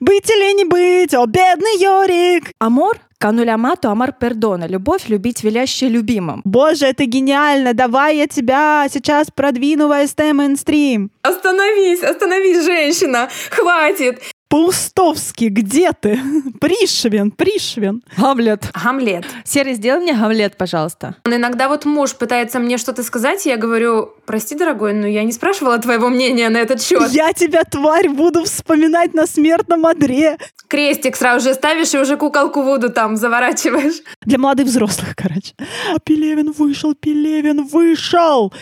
Быть или не быть, о, бедный Йорик! Амор Кануль амату амар пердона. Любовь любить велящая любимым. Боже, это гениально! Давай я тебя сейчас продвину в СТ мейнстрим. Остановись, остановись, женщина! Хватит! Паустовский, где ты? Пришвин, Пришвин. Гамлет. Гамлет. Серый, сделай мне Гамлет, пожалуйста. Иногда вот муж пытается мне что-то сказать, и я говорю, прости, дорогой, но я не спрашивала твоего мнения на этот счет. Я тебя, тварь, буду вспоминать на смертном одре. Крестик сразу же ставишь и уже куколку Вуду там заворачиваешь. Для молодых взрослых, короче. А Пелевин вышел, Пелевин вышел!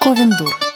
Ковендур.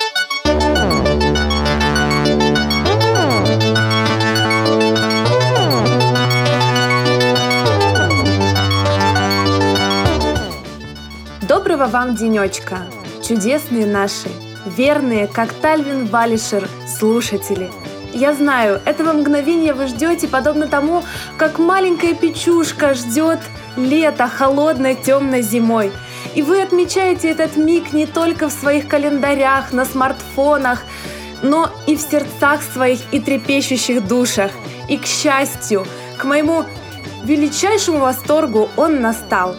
Доброго вам денечка, чудесные наши, верные, как Тальвин Валишер, слушатели. Я знаю, этого мгновения вы ждете, подобно тому, как маленькая печушка ждет лето холодной темной зимой. И вы отмечаете этот миг не только в своих календарях, на смартфонах, но и в сердцах своих и трепещущих душах. И к счастью, к моему величайшему восторгу он настал.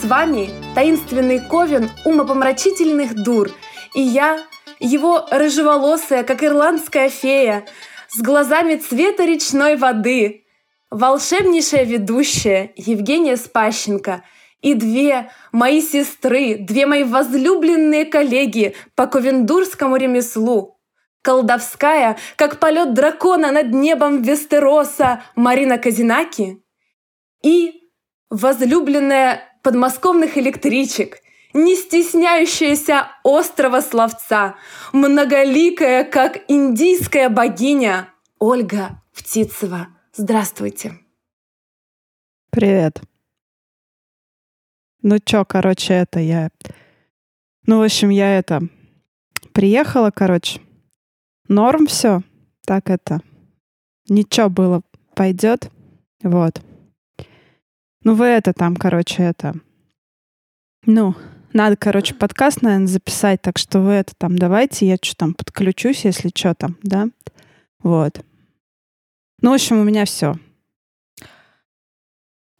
С вами таинственный ковен умопомрачительных дур, и я, его рыжеволосая, как ирландская фея, с глазами цвета речной воды, волшебнейшая ведущая Евгения Спащенко и две мои сестры, две мои возлюбленные коллеги по ковендурскому ремеслу, колдовская, как полет дракона над небом Вестероса Марина Казинаки и возлюбленная подмосковных электричек, не стесняющаяся острого словца, многоликая, как индийская богиня Ольга Птицева. Здравствуйте. Привет. Ну чё, короче, это я... Ну, в общем, я это... Приехала, короче. Норм все. Так это... Ничего было. Пойдет. Вот. Ну, вы это там, короче, это... Ну, надо, короче, подкаст, наверное, записать, так что вы это там давайте, я что там подключусь, если что там, да? Вот. Ну, в общем, у меня все.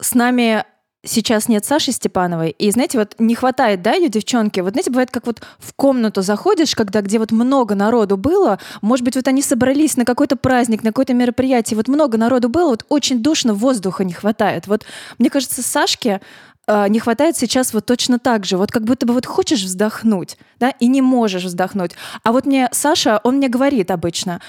С нами сейчас нет Саши Степановой, и, знаете, вот не хватает, да, ее девчонки? Вот, знаете, бывает, как вот в комнату заходишь, когда где вот много народу было, может быть, вот они собрались на какой-то праздник, на какое-то мероприятие, вот много народу было, вот очень душно, воздуха не хватает. Вот, мне кажется, Сашке не хватает сейчас вот точно так же. Вот как будто бы вот хочешь вздохнуть, да, и не можешь вздохнуть. А вот мне Саша, он мне говорит обычно,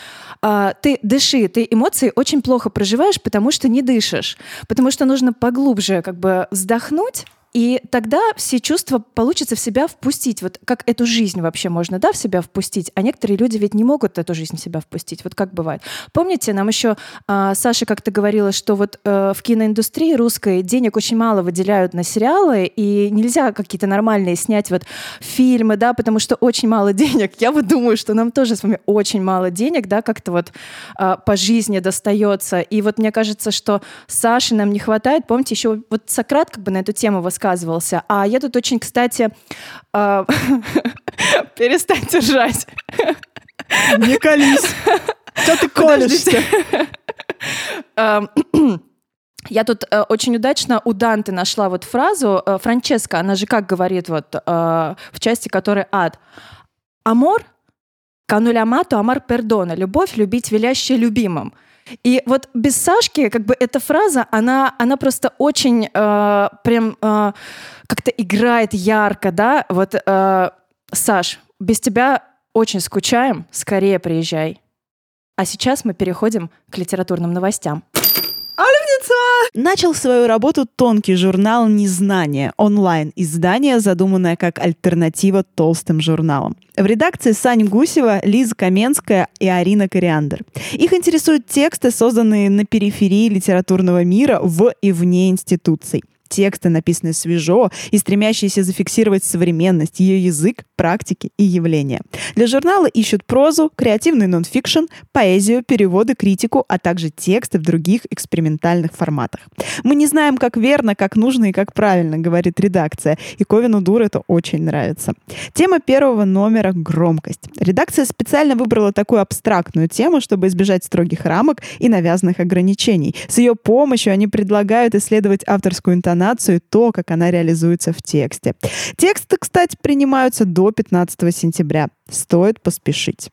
э, ты дыши, ты эмоции очень плохо проживаешь, потому что не дышишь, потому что нужно поглубже как бы вздохнуть, и тогда все чувства получится в себя впустить. Вот как эту жизнь вообще можно, да, в себя впустить. А некоторые люди ведь не могут эту жизнь в себя впустить. Вот как бывает. Помните, нам еще э, Саша как-то говорила, что вот э, в киноиндустрии русской денег очень мало выделяют на сериалы, и нельзя какие-то нормальные снять вот фильмы, да, потому что очень мало денег. Я вот думаю, что нам тоже с вами очень мало денег, да, как-то вот э, по жизни достается. И вот мне кажется, что Саше нам не хватает. Помните, еще вот Сократ как бы на эту тему высказывался. А я тут очень, кстати, э, перестаньте ржать. Не колись. Что ты колешься? Я тут э, очень удачно у Данты нашла вот фразу. Э, Франческа, она же как говорит вот э, в части, которой ад. Амор, кануль амату, амар пердона. Любовь любить велящая любимым. И вот без Сашки, как бы эта фраза, она, она просто очень э, прям э, как-то играет ярко, да? Вот, э, Саш, без тебя очень скучаем, скорее приезжай. А сейчас мы переходим к литературным новостям. Начал свою работу тонкий журнал «Незнание» онлайн-издание, задуманное как альтернатива толстым журналам. В редакции Сань Гусева, Лиза Каменская и Арина Кориандр. Их интересуют тексты, созданные на периферии литературного мира в и вне институций. Тексты, написанные свежо и стремящиеся зафиксировать современность, ее язык, практики и явления. Для журнала ищут прозу, креативный нонфикшн, поэзию, переводы, критику, а также тексты в других экспериментальных форматах. Мы не знаем, как верно, как нужно и как правильно, говорит редакция. И Ковину Дур это очень нравится. Тема первого номера — громкость. Редакция специально выбрала такую абстрактную тему, чтобы избежать строгих рамок и навязанных ограничений. С ее помощью они предлагают исследовать авторскую интонацию и то, как она реализуется в тексте. Тексты, кстати, принимаются до 15 сентября. Стоит поспешить.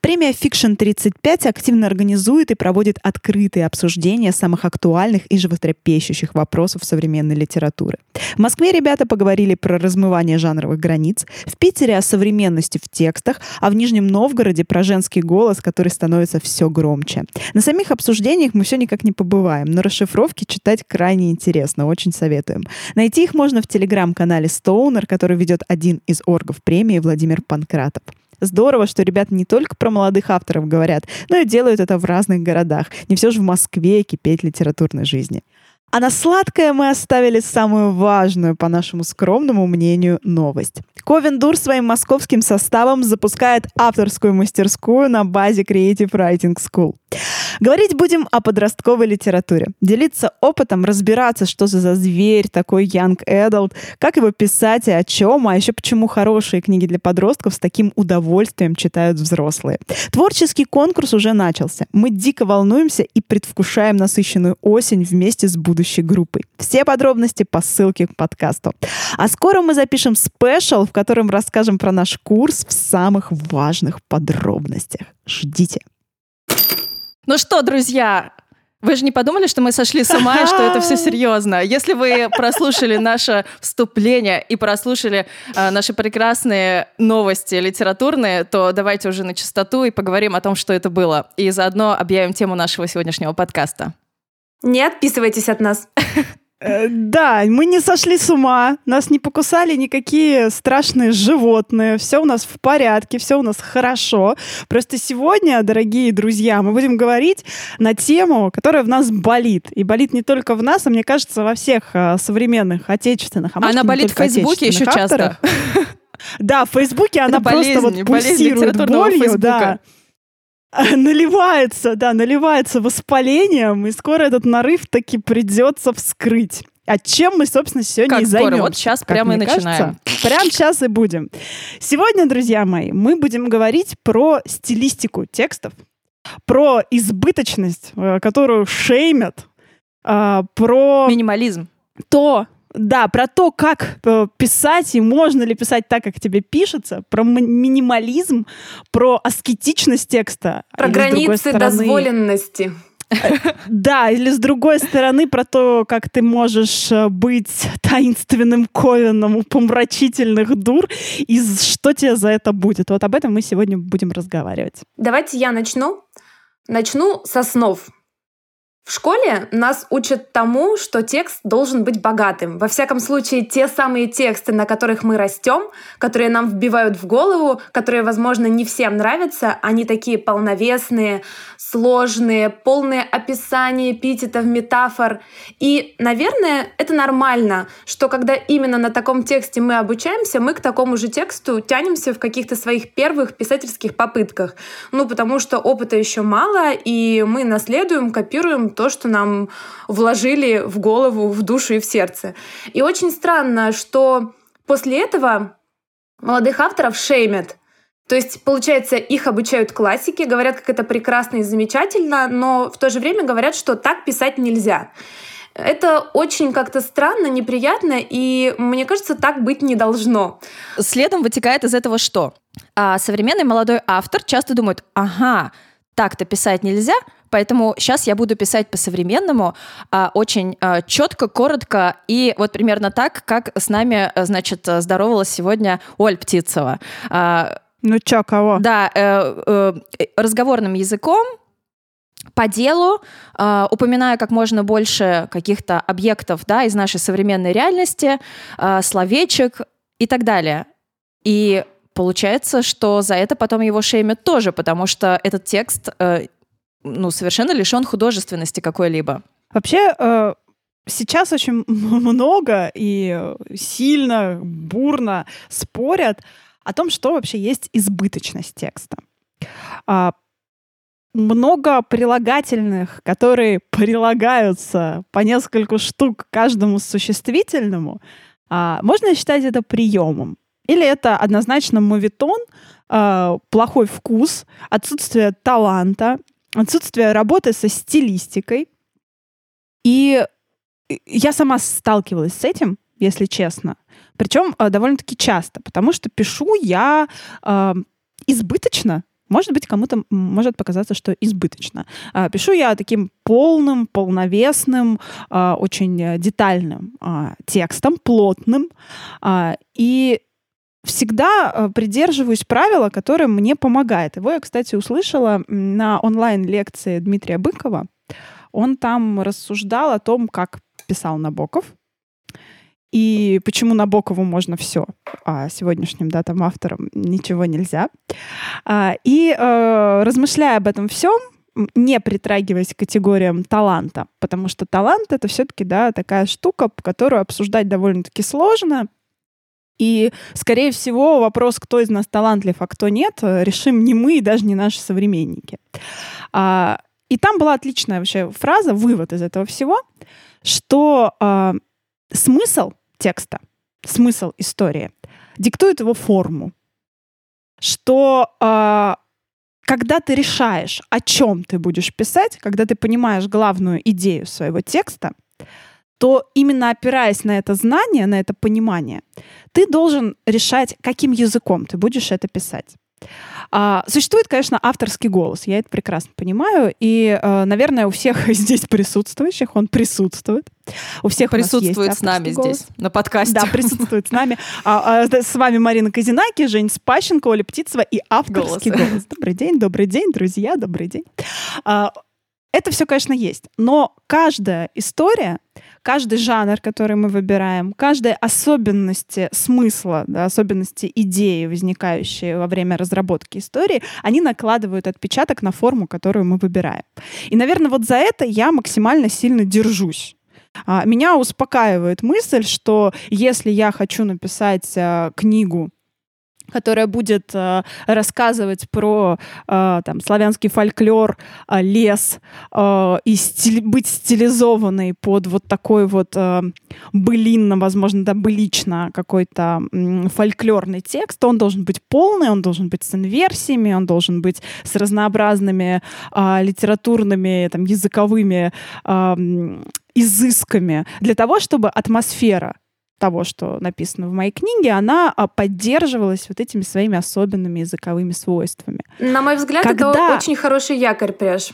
Премия Fiction 35 активно организует и проводит открытые обсуждения самых актуальных и животрепещущих вопросов современной литературы. В Москве ребята поговорили про размывание жанровых границ, в Питере о современности в текстах, а в Нижнем Новгороде про женский голос, который становится все громче. На самих обсуждениях мы все никак не побываем, но расшифровки читать крайне интересно, очень советуем. Найти их можно в телеграм-канале Stoner, который ведет один из оргов премии Владимир Панкратов. Здорово, что ребята не только про молодых авторов говорят, но и делают это в разных городах. Не все же в Москве кипеть литературной жизни. А на сладкое мы оставили самую важную, по нашему скромному мнению, новость. Ковендур своим московским составом запускает авторскую мастерскую на базе Creative Writing School. Говорить будем о подростковой литературе. Делиться опытом, разбираться, что за зверь такой young adult, как его писать и о чем, а еще почему хорошие книги для подростков с таким удовольствием читают взрослые. Творческий конкурс уже начался. Мы дико волнуемся и предвкушаем насыщенную осень вместе с будущей группой. Все подробности по ссылке к подкасту. А скоро мы запишем спешл, в котором расскажем про наш курс в самых важных подробностях. Ждите. Ну что, друзья, вы же не подумали, что мы сошли с ума и что это все серьезно? Если вы прослушали наше вступление и прослушали э, наши прекрасные новости литературные, то давайте уже на чистоту и поговорим о том, что это было. И заодно объявим тему нашего сегодняшнего подкаста. Не отписывайтесь от нас. Э, да, мы не сошли с ума, нас не покусали никакие страшные животные, все у нас в порядке, все у нас хорошо. Просто сегодня, дорогие друзья, мы будем говорить на тему, которая в нас болит. И болит не только в нас, а мне кажется, во всех а, современных отечественных. А Она болит в Фейсбуке еще часто. Да, в Фейсбуке она просто вот пульсирует болью, да. наливается, да, наливается воспалением, и скоро этот нарыв таки придется вскрыть. А чем мы, собственно, сегодня как и займемся. Вот сейчас прямо и начинаем. Прямо сейчас и будем. Сегодня, друзья мои, мы будем говорить про стилистику текстов, про избыточность, э, которую шеймят, а, про... Минимализм. То, да, про то, как э, писать и можно ли писать так, как тебе пишется, про минимализм, про аскетичность текста. Про границы стороны... дозволенности. Да, или с другой стороны про то, как ты можешь э, быть таинственным ковеном у помрачительных дур, и что тебе за это будет. Вот об этом мы сегодня будем разговаривать. Давайте я начну. Начну со снов. В школе нас учат тому, что текст должен быть богатым. Во всяком случае, те самые тексты, на которых мы растем, которые нам вбивают в голову, которые, возможно, не всем нравятся, они такие полновесные, сложные, полные описаний, эпитетов, метафор. И, наверное, это нормально, что когда именно на таком тексте мы обучаемся, мы к такому же тексту тянемся в каких-то своих первых писательских попытках. Ну, потому что опыта еще мало, и мы наследуем, копируем то, что нам вложили в голову, в душу и в сердце. И очень странно, что после этого молодых авторов шеймят. То есть, получается, их обучают классике, говорят, как это прекрасно и замечательно, но в то же время говорят, что так писать нельзя. Это очень как-то странно, неприятно, и мне кажется, так быть не должно. Следом вытекает из этого что? А современный молодой автор часто думает, ага, так-то писать нельзя, Поэтому сейчас я буду писать по-современному, а, очень а, четко, коротко и вот примерно так, как с нами, а, значит, здоровалась сегодня Оль Птицева. А, ну чё, кого? Да, э, э, разговорным языком, по делу, э, упоминая как можно больше каких-то объектов да, из нашей современной реальности, э, словечек и так далее. И получается, что за это потом его шеймят тоже, потому что этот текст э, ну, совершенно лишен художественности какой-либо. Вообще, э, сейчас очень много и сильно, бурно спорят о том, что вообще есть избыточность текста. А, много прилагательных, которые прилагаются по несколько штук каждому существительному, а, можно считать это приемом. Или это однозначно мовитон, а, плохой вкус, отсутствие таланта, отсутствие работы со стилистикой. И я сама сталкивалась с этим, если честно. Причем э, довольно-таки часто, потому что пишу я э, избыточно. Может быть, кому-то может показаться, что избыточно. Э, пишу я таким полным, полновесным, э, очень детальным текстом, плотным. И всегда э, придерживаюсь правила, которое мне помогает. Его я, кстати, услышала на онлайн-лекции Дмитрия Быкова. Он там рассуждал о том, как писал Набоков, и почему Набокову можно все, а сегодняшним да, там, авторам ничего нельзя. А, и э, размышляя об этом всем, не притрагиваясь к категориям таланта, потому что талант это все-таки да, такая штука, которую обсуждать довольно-таки сложно. И, скорее всего, вопрос, кто из нас талантлив, а кто нет, решим не мы и даже не наши современники. А, и там была отличная вообще фраза, вывод из этого всего, что э, смысл текста, смысл истории диктует его форму. Что э, когда ты решаешь, о чем ты будешь писать, когда ты понимаешь главную идею своего текста, то именно опираясь на это знание, на это понимание, ты должен решать, каким языком ты будешь это писать. А, существует, конечно, авторский голос, я это прекрасно понимаю, и, а, наверное, у всех здесь присутствующих он присутствует. У всех присутствует с нами голос. здесь на подкасте. Да, присутствует с нами. А, а, с вами Марина Казинаки, Жень Спащенко, Оля Птицева и авторский голос. голос. Добрый день, добрый день, друзья, добрый день. А, это все, конечно, есть. Но каждая история, каждый жанр, который мы выбираем, каждая особенности смысла, да, особенности идеи, возникающие во время разработки истории, они накладывают отпечаток на форму, которую мы выбираем. И, наверное, вот за это я максимально сильно держусь. А, меня успокаивает мысль, что если я хочу написать а, книгу которая будет э, рассказывать про э, там, славянский фольклор, э, лес э, и стили- быть стилизованной под вот такой вот э, былинно, возможно, да, былично какой-то э, фольклорный текст. Он должен быть полный, он должен быть с инверсиями, он должен быть с разнообразными э, литературными, там, языковыми э, изысками для того, чтобы атмосфера того, что написано в моей книге, она а, поддерживалась вот этими своими особенными языковыми свойствами. На мой взгляд, когда... это очень хороший якорь пряж.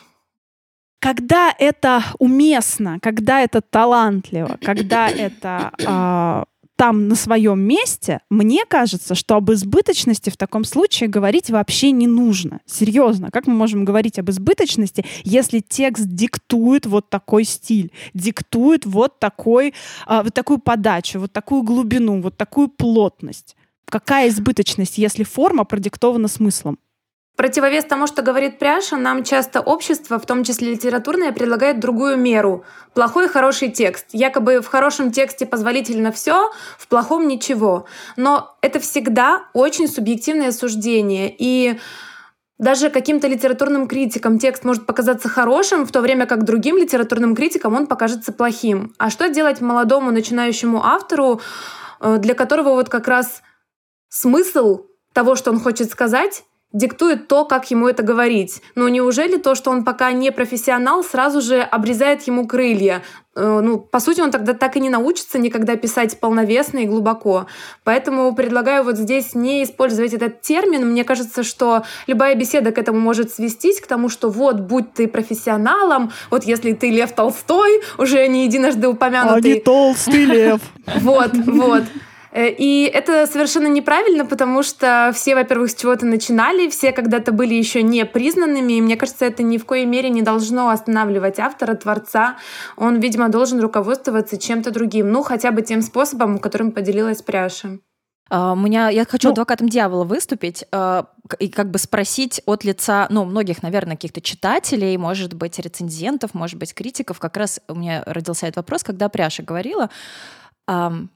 Когда это уместно, когда это талантливо, когда это а, там на своем месте, мне кажется, что об избыточности в таком случае говорить вообще не нужно. Серьезно, как мы можем говорить об избыточности, если текст диктует вот такой стиль, диктует вот, такой, э, вот такую подачу, вот такую глубину, вот такую плотность? Какая избыточность, если форма продиктована смыслом? Противовес тому, что говорит Пряша, нам часто общество, в том числе литературное, предлагает другую меру. Плохой и хороший текст. Якобы в хорошем тексте позволительно все, в плохом ничего. Но это всегда очень субъективное суждение. И даже каким-то литературным критикам текст может показаться хорошим, в то время как другим литературным критикам он покажется плохим. А что делать молодому начинающему автору, э, для которого вот как раз смысл того, что он хочет сказать, диктует то, как ему это говорить. Но неужели то, что он пока не профессионал, сразу же обрезает ему крылья? Э, ну, по сути, он тогда так и не научится никогда писать полновесно и глубоко. Поэтому предлагаю вот здесь не использовать этот термин. Мне кажется, что любая беседа к этому может свестись, к тому, что вот, будь ты профессионалом, вот если ты Лев Толстой, уже не единожды упомянутый. А не толстый лев. Вот, вот. Э, и это совершенно неправильно, потому что все, во-первых, с чего-то начинали, все когда-то были еще не признанными, и мне кажется, это ни в коей мере не должно останавливать автора, творца. Он, видимо, должен руководствоваться чем-то другим, ну, хотя бы тем способом, которым поделилась Пряша. Uh, у меня, я хочу ну, адвокатом дьявола выступить uh, и как бы спросить от лица, ну, многих, наверное, каких-то читателей, может быть, рецензентов, может быть, критиков. Как раз у меня родился этот вопрос, когда Пряша говорила, um,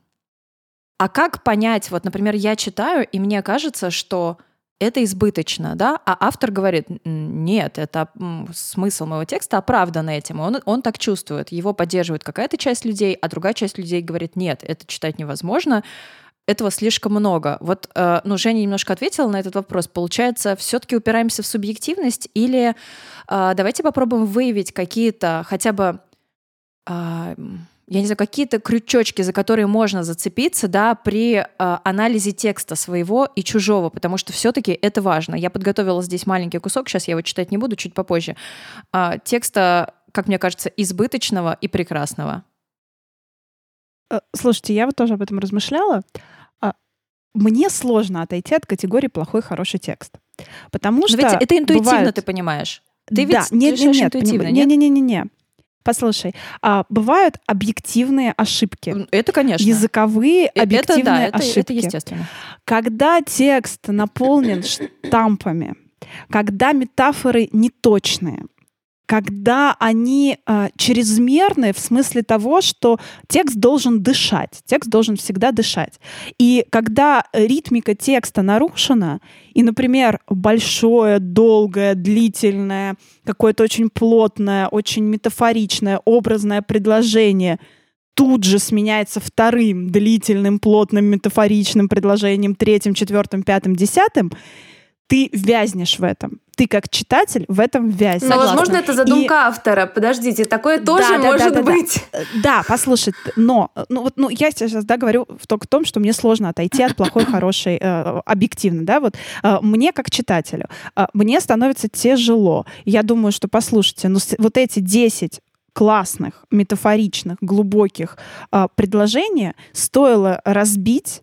а как понять, вот, например, я читаю, и мне кажется, что это избыточно, да, а автор говорит, нет, это смысл моего текста оправдан этим, он, он так чувствует, его поддерживает какая-то часть людей, а другая часть людей говорит, нет, это читать невозможно, этого слишком много. Вот, э, ну, Женя немножко ответила на этот вопрос. Получается, все-таки упираемся в субъективность или э, давайте попробуем выявить какие-то хотя бы э, я не знаю, какие-то крючочки, за которые можно зацепиться, да, при э, анализе текста своего и чужого, потому что все-таки это важно. Я подготовила здесь маленький кусок, сейчас я его читать не буду, чуть попозже. Э, текста, как мне кажется, избыточного и прекрасного. Э, слушайте, я вот тоже об этом размышляла. А, мне сложно отойти от категории плохой хороший текст, потому Но что ведь это интуитивно бывают... ты понимаешь. Ты да, ведь нет, нет, нет, интуитивно, нет? Не, не, не, не. Послушай, а, бывают объективные ошибки. Это, конечно. Языковые объективные это, да, ошибки. Это, это естественно. Когда текст наполнен штампами, когда метафоры неточные, когда они э, чрезмерны в смысле того, что текст должен дышать, текст должен всегда дышать. И когда ритмика текста нарушена, и, например, большое, долгое, длительное, какое-то очень плотное, очень метафоричное, образное предложение тут же сменяется вторым длительным, плотным, метафоричным предложением, третьим, четвертым, пятым, десятым, ты вязнешь в этом. Ты как читатель в этом вязнешь. Но, возможно, это задумка и... автора. Подождите, такое тоже да, может да, да, быть. Да, да, послушай, но ну, вот, ну, я сейчас да, говорю только в том, что мне сложно отойти от плохой, хорошей, э, объективно. Да, вот, э, мне как читателю, э, мне становится тяжело. Я думаю, что, послушайте, ну, вот эти 10 классных, метафоричных, глубоких э, предложения стоило разбить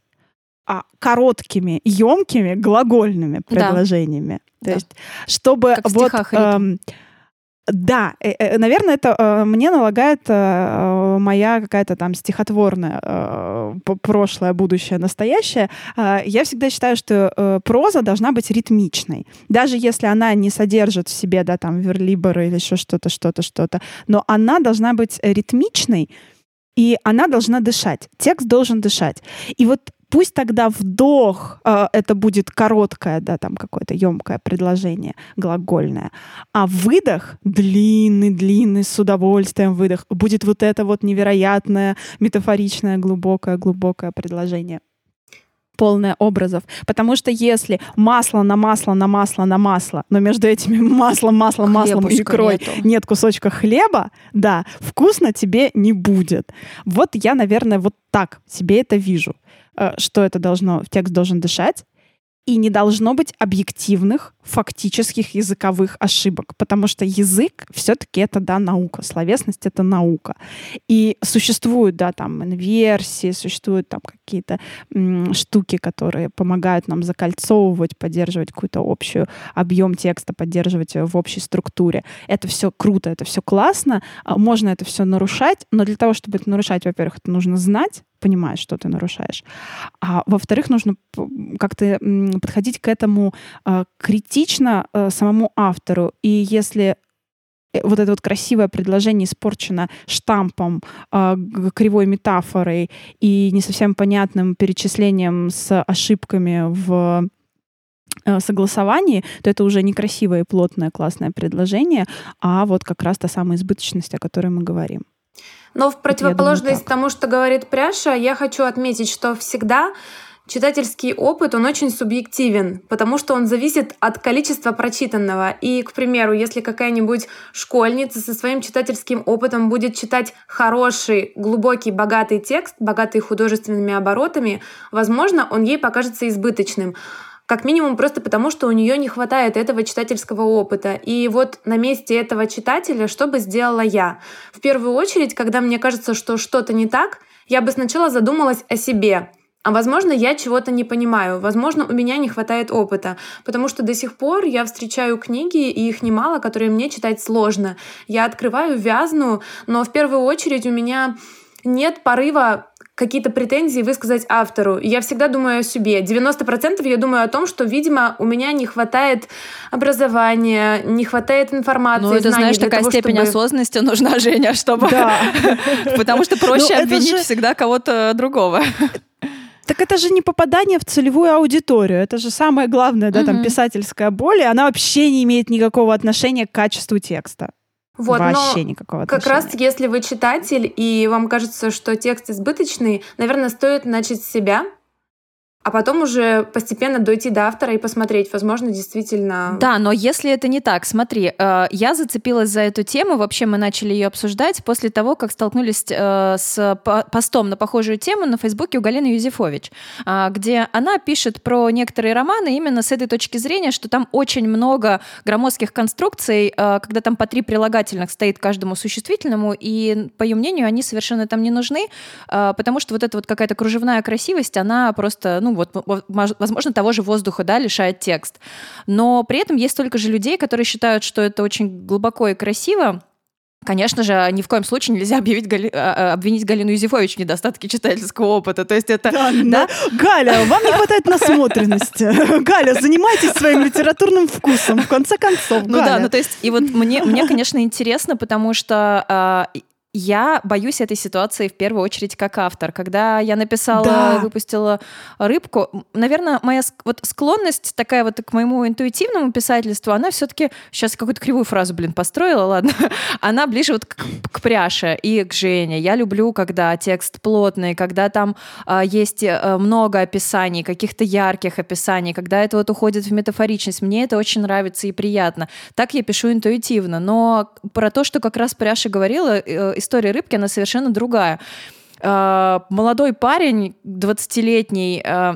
а, короткими, емкими, глагольными предложениями. То да. есть, чтобы как вот... Эм, да, э, э, наверное, это э, мне налагает моя какая-то там стихотворная прошлое, будущее, настоящее. Я всегда считаю, что проза должна быть ритмичной, даже если она не содержит в себе, да, там верлиберы или еще что-то, что-то, что-то, но она должна быть ритмичной, и она должна дышать. Текст должен дышать. И вот пусть тогда вдох э, это будет короткое, да, там какое-то емкое предложение, глагольное, а выдох длинный, длинный, с удовольствием выдох будет вот это вот невероятное, метафоричное, глубокое, глубокое предложение полное образов. Потому что если масло на масло на масло на масло, но между этими маслом, маслом, маслом и икрой нету. нет кусочка хлеба, да, вкусно тебе не будет. Вот я, наверное, вот так себе это вижу. Э, что это должно, текст должен дышать, и не должно быть объективных фактических языковых ошибок, потому что язык все-таки это, да, наука, словесность — это наука. И существуют, да, там, инверсии, существуют там какие-то штуки, которые помогают нам закольцовывать, поддерживать какой-то общий объем текста, поддерживать в общей структуре. Это все круто, это все классно, а можно это все нарушать, но для того, чтобы это нарушать, во-первых, это нужно знать, понимаешь, что ты нарушаешь. А во-вторых, нужно как-то подходить к этому э, критично э, самому автору. И если э, вот это вот красивое предложение испорчено штампом, э, кривой метафорой и не совсем понятным перечислением с ошибками в э, согласовании, то это уже некрасивое и плотное классное предложение, а вот как раз та самая избыточность, о которой мы говорим. Но в противоположность думаю, тому, что говорит Пряша, я хочу отметить, что всегда читательский опыт, он очень субъективен, потому что он зависит от количества прочитанного. И, к примеру, если какая-нибудь школьница со своим читательским опытом будет читать хороший, глубокий, богатый текст, богатый художественными оборотами, возможно, он ей покажется избыточным. Как минимум просто потому, что у нее не хватает этого читательского опыта. И вот на месте этого читателя что бы сделала я? В первую очередь, когда мне кажется, что что-то не так, я бы сначала задумалась о себе. А возможно, я чего-то не понимаю, возможно, у меня не хватает опыта, потому что до сих пор я встречаю книги, и их немало, которые мне читать сложно. Я открываю, вязну, но в первую очередь у меня нет порыва какие-то претензии высказать автору. Я всегда думаю о себе. 90% я думаю о том, что, видимо, у меня не хватает образования, не хватает информации, Ну, это, знаешь, такая того, степень чтобы... осознанности нужна, Женя, чтобы... Потому что проще Ну, обвинить всегда кого-то другого. Так это же не попадание в целевую аудиторию. Это же самое главное, да, там Мгм. писательская боль, и она вообще не имеет никакого отношения к качеству текста. Вот, вообще но никакого как отношения. раз если вы читатель, и вам кажется, что текст избыточный, наверное, стоит начать с себя, а потом уже постепенно дойти до автора и посмотреть, возможно, действительно... Да, но если это не так, смотри, э, я зацепилась за эту тему, вообще мы начали ее обсуждать после того, как столкнулись э, с по- постом на похожую тему на Фейсбуке у Галины Юзефович, а, где она пишет про некоторые романы именно с этой точки зрения, что там очень много громоздких конструкций, э, когда там по три прилагательных стоит каждому существительному, и, по ее мнению, они совершенно там не нужны, потому что вот эта вот какая-то кружевная красивость, она просто, ну вот, возможно, того же воздуха, да, лишает текст. Но при этом есть столько же людей, которые считают, что это очень глубоко и красиво. Конечно же, ни в коем случае нельзя объявить Гали- а, а, обвинить Галину Юзефович в недостатке читательского опыта. То есть это... Да, Да? но- Галя, вам не хватает насмотренности. Галя, занимайтесь своим литературным вкусом, в конце концов. Ну да, Галя. ну то есть, и вот мне, мне конечно, интересно, потому что а, я боюсь этой ситуации в первую очередь как автор. Когда я написала, Да. выпустила рыбку, наверное, моя вот склонность такая вот к моему интуитивному писательству, она все-таки сейчас какую-то кривую фразу, блин, построила, ладно, она ближе вот к, к пряше и к Жене. Я люблю, когда текст плотный, когда там а, есть э, много описаний, каких-то ярких описаний, когда это вот уходит в метафоричность. Мне это очень нравится и приятно. Так я пишу интуитивно. Но про то, что как раз Пряша говорила, э, история рыбки, она совершенно другая. Э, Молодой парень, 20-летний, э,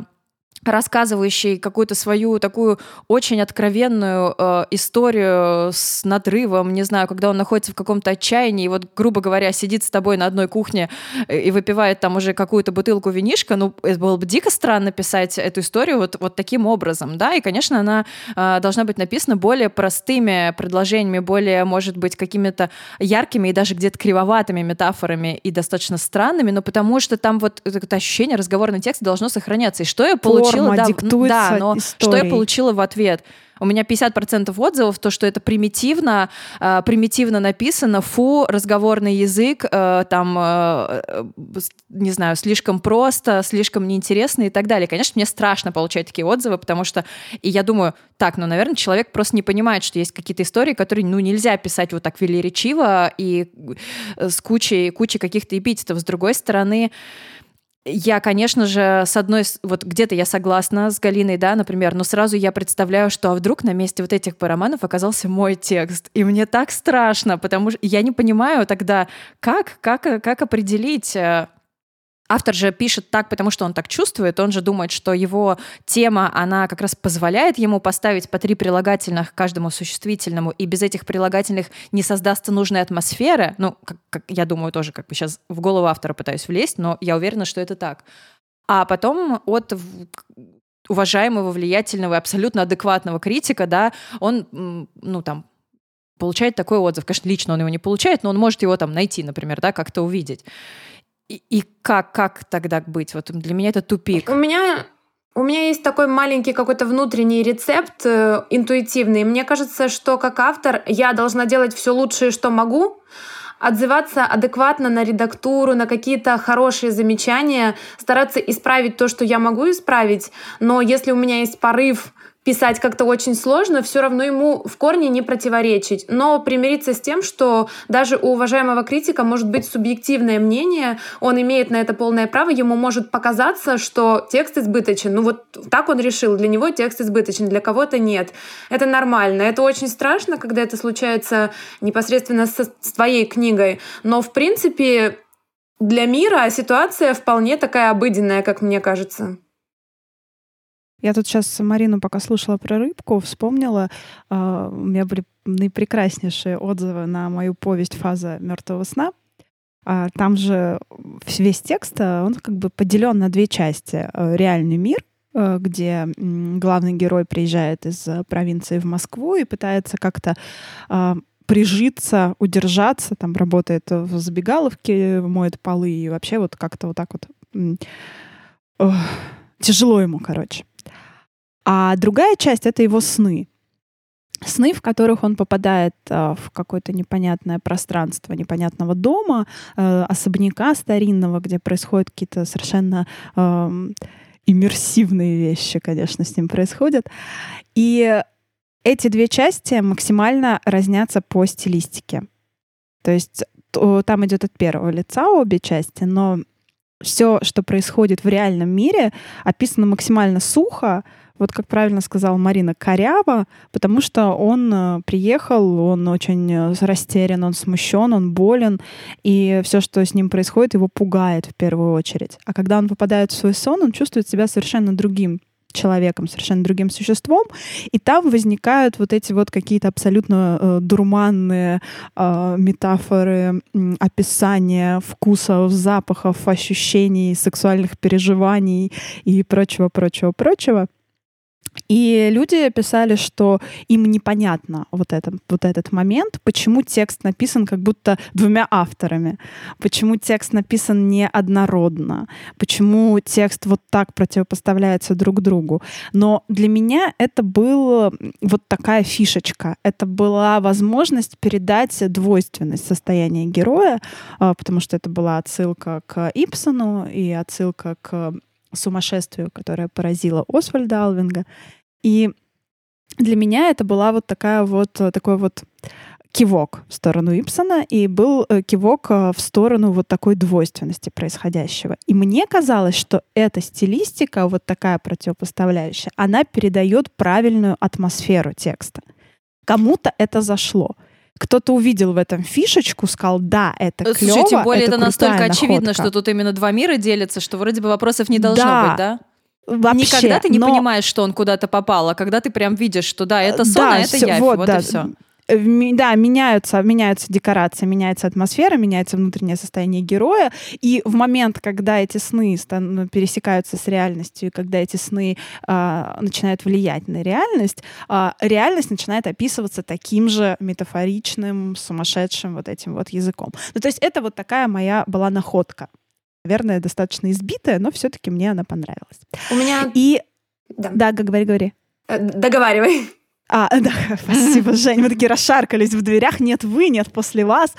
рассказывающий какую-то свою такую очень откровенную э, историю с надрывом, не знаю, когда он находится в каком-то отчаянии, и вот, грубо говоря, сидит с тобой на одной кухне э, и выпивает там уже какую-то бутылку винишка, ну, это было бы дико странно писать эту историю вот, вот таким образом, да, и, конечно, она э, должна быть написана более простыми предложениями, более, может быть, какими-то яркими и даже где-то кривоватыми метафорами и достаточно странными, но потому что там вот это, ощущение разговорный текст должно сохраняться. И что я получила? Форма да, да, но что я историей. получила в ответ? У меня 50% отзывов, то, что это примитивно, э, примитивно написано, фу, разговорный язык, э, там, э, э, не знаю, слишком просто, слишком неинтересно и так далее. Конечно, мне страшно получать такие отзывы, потому что, и я думаю, так, ну, наверное, человек просто не понимает, что есть какие-то истории, которые, ну, нельзя писать вот так велеречиво и э, с кучей, кучей каких-то эпитетов. С другой стороны, я, конечно же, с одной, вот где-то я согласна с Галиной, да, например, но сразу я представляю, что а вдруг на месте вот этих романов оказался мой текст. И мне так страшно, потому что я не понимаю тогда, как, как, как определить, э, Автор же пишет так, потому что он так чувствует, он же думает, что его тема, она как раз позволяет ему поставить по три прилагательных каждому существительному, и без этих прилагательных не создастся нужной атмосферы. Ну, как, как я думаю, тоже как бы сейчас в голову автора пытаюсь влезть, но я уверена, что это так. А потом от уважаемого, влиятельного, абсолютно адекватного критика, да, он, ну, там, получает такой отзыв. Конечно, лично он его не получает, но он может его там найти, например, да, как-то увидеть. И, как, как тогда быть? Вот для меня это тупик. У меня у меня есть такой маленький какой-то внутренний рецепт э, интуитивный. Мне кажется, что как автор я должна делать все лучшее, что могу, отзываться адекватно на редактуру, на какие-то хорошие замечания, стараться исправить то, что я могу исправить. Но если у меня есть порыв писать как-то очень сложно, все равно ему в корне не противоречить. Но примириться с тем, что даже у уважаемого критика может быть субъективное мнение, он имеет на это полное право, ему может показаться, что текст избыточен. Ну вот так он решил, для него текст избыточен, для кого-то нет. Это нормально. Это очень страшно, когда это случается непосредственно со, с твоей книгой. Но в принципе для мира ситуация вполне такая обыденная, как мне кажется. Я тут сейчас Марину, пока слушала про рыбку, вспомнила, э, у меня были наипрекраснейшие отзывы на мою повесть «Фаза мертвого сна». А там же весь текст, э, он как бы поделен на две части. Реальный мир, где главный герой приезжает из провинции в Москву и пытается как-то прижиться, удержаться, там работает в забегаловке, моет полы и вообще вот как-то вот так вот тяжело ему, короче. А другая часть — это его сны. Сны, в которых он попадает э, в какое-то непонятное пространство непонятного дома, э, особняка старинного, где происходят какие-то совершенно э, иммерсивные вещи, конечно, с ним происходят. И эти две части максимально разнятся по стилистике. То есть там идет от первого лица обе части, но все, что происходит в реальном мире, описано максимально сухо, вот как правильно сказала Марина, коряво, потому что он э, приехал, он очень э, растерян, он смущен, он болен, и все, что с ним происходит, его пугает в первую очередь. А когда он попадает в свой сон, он чувствует себя совершенно другим человеком, совершенно другим существом, и там возникают вот эти вот какие-то абсолютно э, дурманные э, метафоры, э, описания вкусов, запахов, ощущений, сексуальных переживаний и прочего, прочего, прочего. И люди писали, что им непонятно вот, это, вот этот момент, почему текст написан как будто двумя авторами, почему текст написан неоднородно, почему текст вот так противопоставляется друг другу. Но для меня это была вот такая фишечка. Это была возможность передать двойственность состояния героя, а, потому что это была отсылка к Ипсону и отсылка к сумасшествию, которое поразило Освальда Алвинга. И для меня это была вот такая вот такой вот кивок в сторону Ипсона и был э, кивок э, в сторону вот такой двойственности происходящего. И мне казалось, что эта стилистика, вот такая противопоставляющая, она передает правильную атмосферу текста. Кому-то это зашло кто-то увидел в этом фишечку, сказал, да, это клево, Слушай, тем более это, это настолько находка. очевидно, что тут именно два мира делятся, что вроде бы вопросов не должно да. быть, да? Вообще, Никогда ты не но... понимаешь, что он куда-то попал, а когда ты прям видишь, что да, это сон, да, а это всё, явь, вот, вот да. и все. Да, меняются, меняются декорации, меняется атмосфера, меняется внутреннее состояние героя. И в момент, когда эти сны стан- пересекаются с реальностью, и когда эти сны а, начинают влиять на реальность, а, реальность начинает описываться таким же метафоричным, сумасшедшим вот этим вот языком. Ну, то есть это вот такая моя была находка. Наверное, достаточно избитая, но все-таки мне она понравилась. У меня... И... Да, да говори, говори. Э, Договаривай. А, да, спасибо, Жень. Мы такие расшаркались в дверях. Нет вы, нет после вас.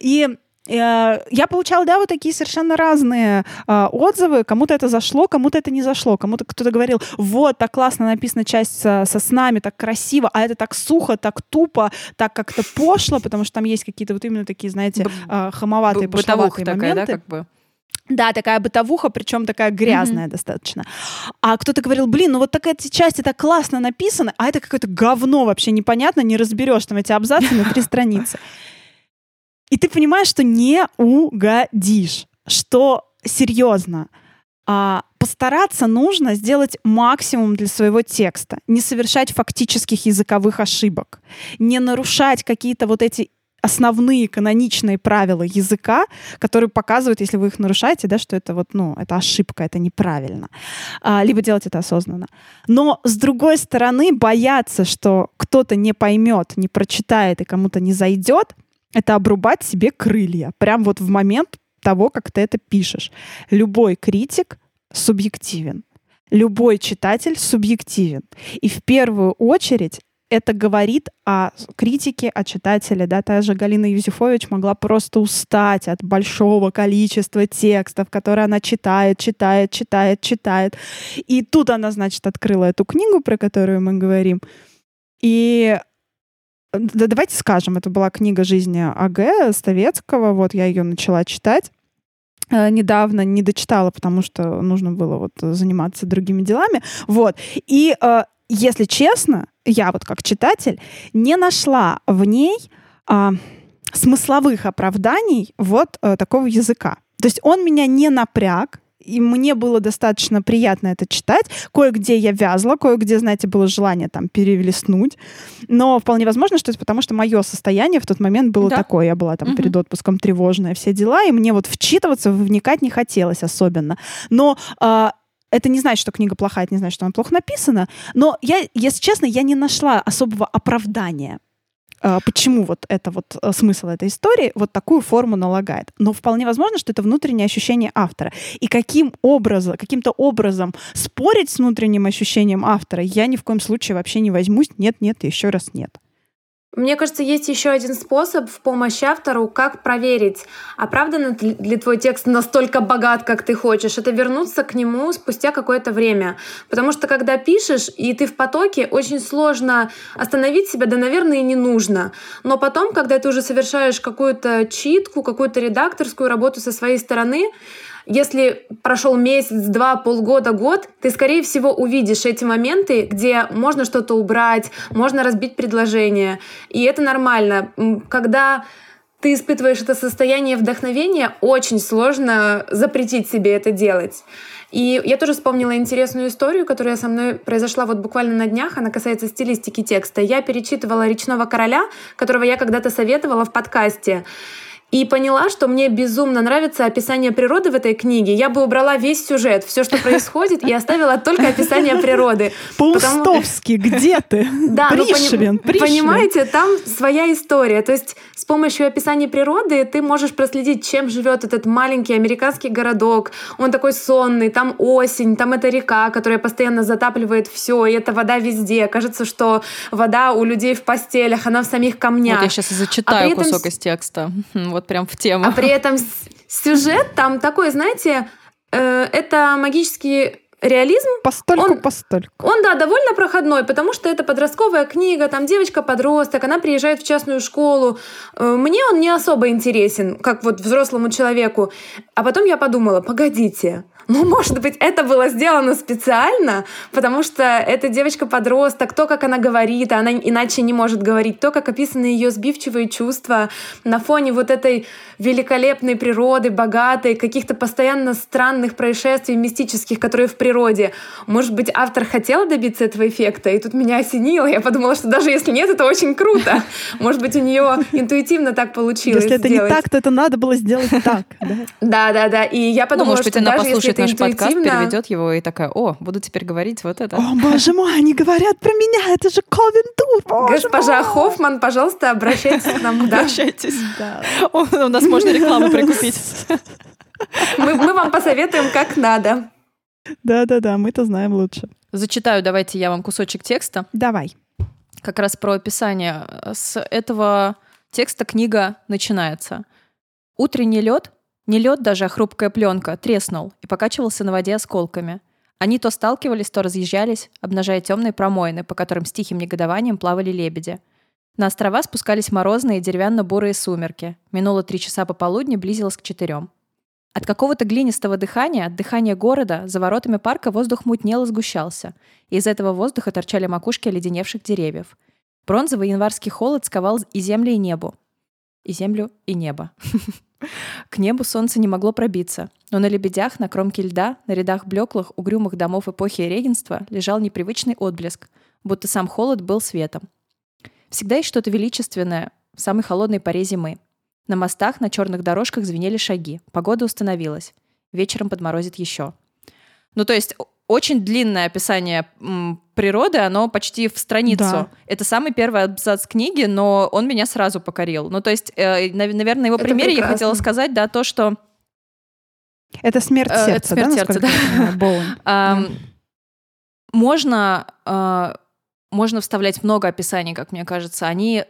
И э, я получала, да, вот такие совершенно разные э, отзывы. Кому-то это зашло, кому-то это не зашло. Кому-то кто-то говорил, вот, так классно написана часть со, со снами, так красиво, а это так сухо, так тупо, так как-то пошло, потому что там есть какие-то вот именно такие, знаете, э, хамоватые, пошловатые такая, моменты. да, как бы? Да, такая бытовуха, причем такая грязная mm-hmm. достаточно. А кто-то говорил, блин, ну вот такая часть это классно написано, а это какое-то говно вообще непонятно, не разберешь там эти абзацы на три страницы. И ты понимаешь, что не угодишь, что серьезно. А, постараться нужно сделать максимум для своего текста, не совершать фактических языковых ошибок, не нарушать какие-то вот эти основные каноничные правила языка, которые показывают, если вы их нарушаете, да, что это вот, ну, это ошибка, это неправильно. А, либо делать это осознанно. Но, с другой стороны, бояться, что кто-то не поймет, не прочитает и кому-то не зайдет, это обрубать себе крылья. Прям вот в момент того, как ты это пишешь. Любой критик субъективен. Любой читатель субъективен. И в первую очередь это говорит о критике, о читателе. Да? Та же Галина Юзефович могла просто устать от большого количества текстов, которые она читает, читает, читает, читает. И тут она, значит, открыла эту книгу, про которую мы говорим. И да, давайте скажем, это была книга жизни А.Г. Ставецкого. Вот я ее начала читать недавно не дочитала, потому что нужно было вот заниматься другими делами. Вот. И если честно, я вот как читатель не нашла в ней а, смысловых оправданий вот а, такого языка. То есть он меня не напряг, и мне было достаточно приятно это читать. Кое-где я вязла, кое-где, знаете, было желание там перелистнуть. Но вполне возможно, что это потому, что мое состояние в тот момент было да. такое. Я была там угу. перед отпуском тревожная, все дела, и мне вот вчитываться, вникать не хотелось особенно. Но а, это не значит, что книга плохая, это не значит, что она плохо написана. Но я, если честно, я не нашла особого оправдания а, почему вот это вот э, смысл этой истории вот такую форму налагает. Но вполне возможно, что это внутреннее ощущение автора. И каким образом, каким-то образом спорить с внутренним ощущением автора я ни в коем случае вообще не возьмусь. Нет, нет, еще раз нет. Мне кажется, есть еще один способ в помощь автору, как проверить, оправдан ли твой текст настолько богат, как ты хочешь. Это вернуться к нему спустя какое-то время. Потому что когда пишешь, и ты в потоке, очень сложно остановить себя, да, наверное, и не нужно. Но потом, когда ты уже совершаешь какую-то читку, какую-то редакторскую работу со своей стороны, если прошел месяц, два, полгода, год, ты, скорее всего, увидишь эти моменты, где можно что-то убрать, можно разбить предложение. И это нормально. Когда ты испытываешь это состояние вдохновения, очень сложно запретить себе это делать. И я тоже вспомнила интересную историю, которая со мной произошла вот буквально на днях. Она касается стилистики текста. Я перечитывала «Речного короля», которого я когда-то советовала в подкасте и поняла, что мне безумно нравится описание природы в этой книге. Я бы убрала весь сюжет, все, что происходит, и оставила только описание природы. Паустовский, где ты? Да, Пришвин, ну, понимаете, там своя история. То есть с помощью описания природы ты можешь проследить, чем живет этот маленький американский городок. Он такой сонный, там осень, там эта река, которая постоянно затапливает все, и это вода везде. Кажется, что вода у людей в постелях, она в самих камнях. Вот я сейчас зачитаю а кусок этом... из текста. Вот вот прям в тему. А при этом сюжет там такой, знаете, э, это магический реализм. Постольку, он, постольку. Он, да, довольно проходной, потому что это подростковая книга, там девочка-подросток, она приезжает в частную школу. Э, мне он не особо интересен, как вот взрослому человеку. А потом я подумала, погодите, ну, может быть, это было сделано специально, потому что эта девочка-подросток, то, как она говорит, а она иначе не может говорить, то, как описаны ее сбивчивые чувства на фоне вот этой великолепной природы, богатой, каких-то постоянно странных происшествий мистических, которые в природе. Может быть, автор хотел добиться этого эффекта, и тут меня осенило. Я подумала, что даже если нет, это очень круто. Может быть, у нее интуитивно так получилось Если это не так, то это надо было сделать так. Да, да, да. И я подумала, что даже если послушает наш подкаст, переведет его и такая, о, буду теперь говорить вот это. О, боже мой, они говорят про меня, это же Ковен Тур, Госпожа Хоффман, пожалуйста, обращайтесь к нам. Обращайтесь. У нас можно рекламу прикупить. Мы, мы вам посоветуем, как надо. Да-да-да, мы-то знаем лучше. Зачитаю, давайте я вам кусочек текста. Давай. Как раз про описание. С этого текста книга начинается. Утренний лед не лед даже, а хрупкая пленка, треснул и покачивался на воде осколками. Они то сталкивались, то разъезжались, обнажая темные промоины, по которым с тихим негодованием плавали лебеди. На острова спускались морозные деревянно-бурые сумерки. Минуло три часа пополудни, близилось к четырем. От какого-то глинистого дыхания, от дыхания города, за воротами парка воздух мутнел и сгущался. И из этого воздуха торчали макушки оледеневших деревьев. Бронзовый январский холод сковал и землю, и небо. И землю, и небо. К небу солнце не могло пробиться, но на лебедях, на кромке льда, на рядах блеклых, угрюмых домов эпохи регенства лежал непривычный отблеск, будто сам холод был светом. Всегда есть что-то величественное в самой холодной поре зимы. На мостах, на черных дорожках звенели шаги. Погода установилась. Вечером подморозит еще. Ну, то есть очень длинное описание природы, оно почти в страницу. Да. Это самый первый абзац книги, но он меня сразу покорил. Ну, то есть, э, наверное, на его Это примере прекрасно. я хотела сказать, да, то, что... Это смерть сердца, э, Это смерть да? сердца, да. Можно, э, можно вставлять много описаний, как мне кажется. Они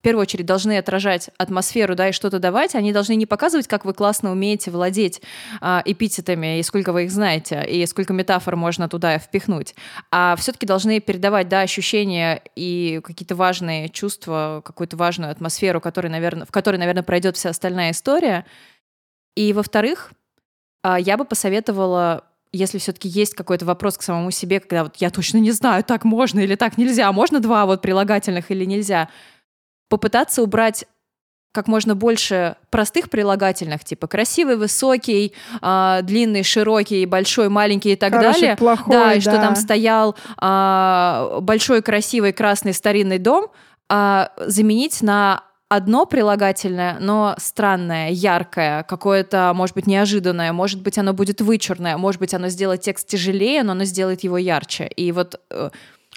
в первую очередь должны отражать атмосферу, да, и что-то давать. Они должны не показывать, как вы классно умеете владеть а, эпитетами и сколько вы их знаете, и сколько метафор можно туда впихнуть, а все-таки должны передавать, да, ощущения и какие-то важные чувства, какую-то важную атмосферу, который, наверное, в которой, наверное, пройдет вся остальная история. И, во-вторых, а, я бы посоветовала если все-таки есть какой-то вопрос к самому себе, когда вот я точно не знаю, так можно или так нельзя, можно два вот прилагательных или нельзя, попытаться убрать как можно больше простых прилагательных, типа красивый, высокий, э, длинный, широкий, большой, маленький и так Хороший, далее. Плохой, да, да, и что там стоял э, большой, красивый, красный старинный дом, э, заменить на одно прилагательное, но странное, яркое, какое-то, может быть, неожиданное, может быть, оно будет вычурное, может быть, оно сделает текст тяжелее, но оно сделает его ярче. И вот э,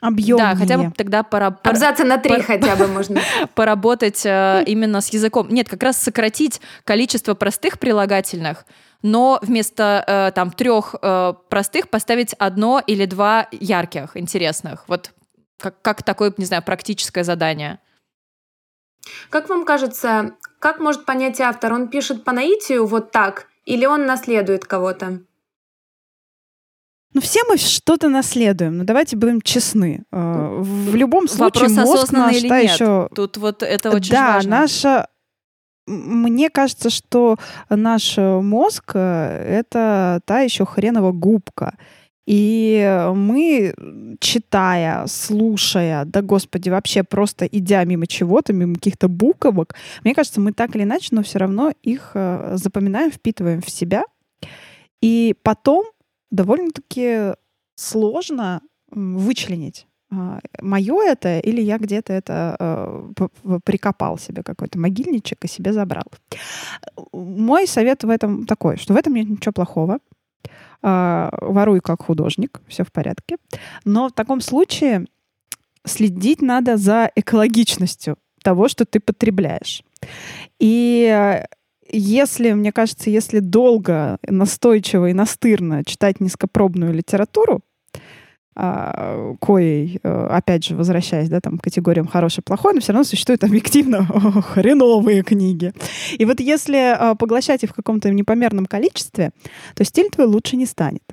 объемнее. Да, хотя бы тогда пора... Абзаца на три хотя бы можно. Поработать э, именно с языком. Нет, как раз сократить количество простых прилагательных, но вместо э, там трех э, простых поставить одно или два ярких, интересных. Вот как, как такое, не знаю, практическое задание. Как вам кажется, как может понять автор? Он пишет по наитию вот так, или он наследует кого-то? Ну, все мы что-то наследуем. Ну, давайте будем честны. Э, в любом случае, Вопрос, мозг наш или та нет. еще... Тут вот это очень да, важно. наша... Мне кажется, что наш мозг э, — это та еще хренова губка. И мы, читая, слушая, да господи, вообще просто идя мимо чего-то, мимо каких-то буквок, мне кажется, мы так или иначе, но все равно их э, запоминаем, впитываем в себя. И потом довольно-таки сложно вычленить, мое это или я где-то это п- прикопал себе какой-то могильничек и себе забрал. Мой совет в этом такой, что в этом нет ничего плохого. А, Воруй как художник, все в порядке. Но в таком случае следить надо за экологичностью того, что ты потребляешь. И если, мне кажется, если долго, настойчиво и настырно читать низкопробную литературу, а, коей, э, опять же, возвращаясь, да, там, к категориям хороший, плохой, но все равно существуют объективно хреновые книги. И вот если а, поглощать их в каком-то непомерном количестве, то стиль твой лучше не станет.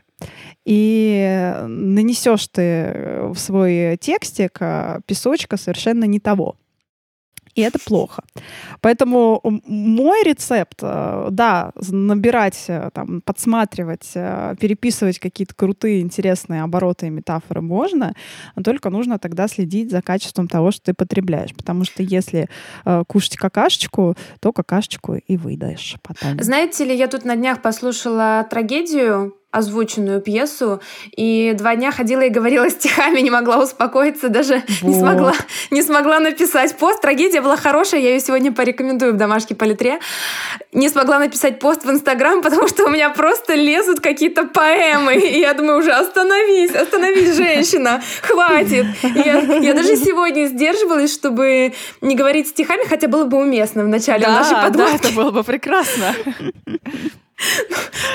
И нанесешь ты в свой текстик песочка совершенно не того. И это плохо. Поэтому мой рецепт, э, да, набирать, э, там, подсматривать, э, переписывать какие-то крутые, интересные обороты и метафоры можно, но только нужно тогда следить за качеством того, что ты потребляешь. Потому что если э, кушать какашечку, то какашечку и выдаешь потом. Знаете ли, я тут на днях послушала трагедию озвученную пьесу, и два дня ходила и говорила стихами, не могла успокоиться, даже не, Вот. смогла, не смогла написать пост. Трагедия была хорошая, я ее сегодня порекомендую в домашке по литре. Не смогла написать пост в Инстаграм, потому что у меня просто лезут какие-то поэмы, и я думаю уже, остановись, остановись, женщина, хватит. Я, я даже сегодня сдерживалась, чтобы не говорить стихами, хотя было бы уместно в начале нашей Да, да, подводки. это было бы прекрасно.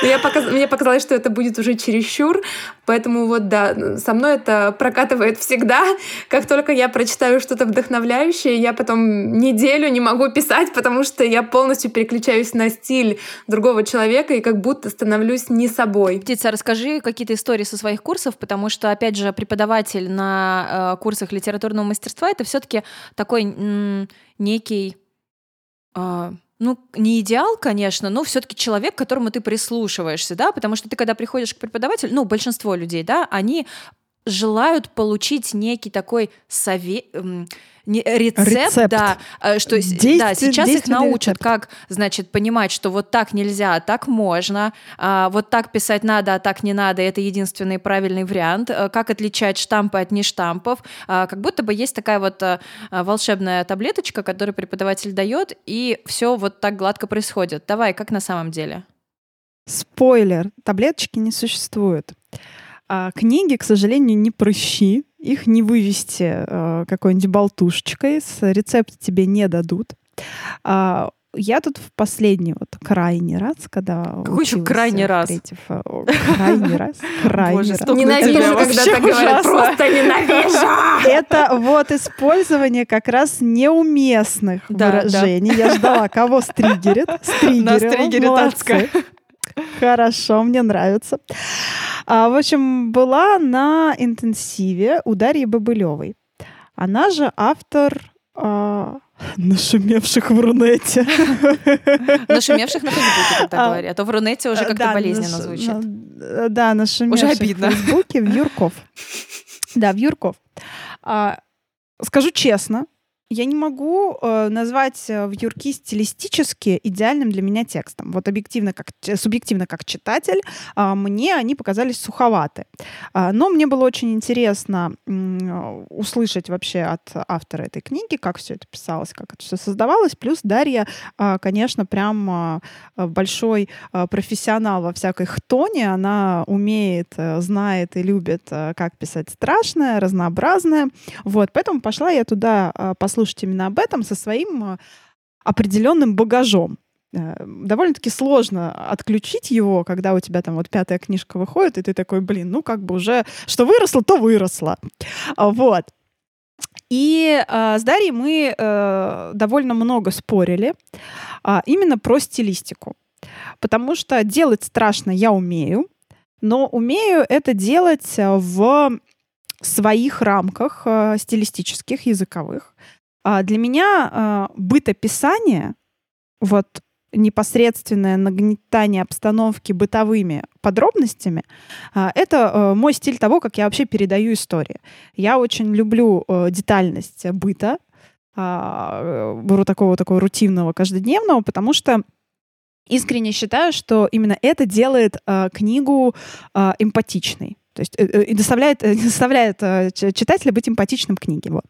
Но я показ- Мне показалось, что это будет уже чересчур, поэтому вот да, со мной это прокатывает всегда. Как только я прочитаю что-то вдохновляющее, я потом неделю не могу писать, потому что я полностью переключаюсь на стиль другого человека и как будто становлюсь не собой. Птица, расскажи какие-то истории со своих курсов, потому что, опять же, преподаватель на э, курсах литературного мастерства это все-таки такой некий, э, ну, не идеал, конечно, но все-таки человек, к которому ты прислушиваешься, да, потому что ты, когда приходишь к преподавателю, ну, большинство людей, да, они желают получить некий такой совет, не, рецепт, Рецепт. да, э, что с- да, Действие- сейчас их научат, рецепт. как, значит, понимать, что вот так нельзя, а так можно, а, вот так писать надо, а так не надо, это единственный правильный вариант, э, как отличать штампы от нештампов, А, как будто бы есть такая вот а, волшебная таблеточка, которую преподаватель дает, и все вот так гладко происходит. Давай, как на самом деле? Спойлер, таблеточки не существует. А книги, к сожалению, не прыщи. Их не вывести э, какой-нибудь болтушечкой. С рецепта тебе не дадут. А, я тут в последний вот крайний раз, когда Какой еще училась крайний раз? третьем, э, о, крайний раз, крайний Боже, раз. Ненавижу, когда так говорят, просто ненавижу! Это вот использование как раз неуместных Да, выражений. Я ждала, кого стригерит. Стригерила. Нас триггерит Молодцы. Хорошо, мне нравится. А, в общем, была на интенсиве у Дарьи Бобылевой. Она же автор а, нашумевших в Рунете. Нашумевших на Фейсбуке тогда говори, а то в Рунете уже как-то болезненно звучит. Да, нашумевших в Фейсбуке, в Юрков. Да, в Юрков. А, Скажу честно, я не могу э, назвать э, в Юрки стилистически идеальным для меня текстом. Вот объективно, как субъективно, как читатель, э, мне они показались суховаты. Э, но мне было очень интересно э, услышать вообще от автора этой книги, как все это писалось, как это все создавалось. Плюс Дарья, э, конечно, прям э, большой э, профессионал во всякой хтоне. Она умеет, э, знает и любит, э, как писать страшное, разнообразное. Вот, поэтому пошла я туда э, послушать именно об этом со своим э, определенным багажом. Э, довольно-таки сложно отключить его, когда у тебя там вот пятая книжка выходит, и ты такой, блин, ну как бы уже что выросло, то выросло. Вот. И э, с Дарьей мы э, довольно много спорили э, именно про стилистику. Потому что делать страшно я умею, но умею это делать в своих рамках э, стилистических, языковых. А для меня э, бытописание, вот непосредственное нагнетание обстановки бытовыми подробностями, э, это э, мой стиль того, как я вообще передаю истории. Я очень люблю э, детальность быта, э, такого такого рутинного, каждодневного, потому что искренне считаю, что именно это делает книгу эмпатичной. То есть э, э, и доставляет, э, заставляет читателя быть эмпатичным к книге. Вот.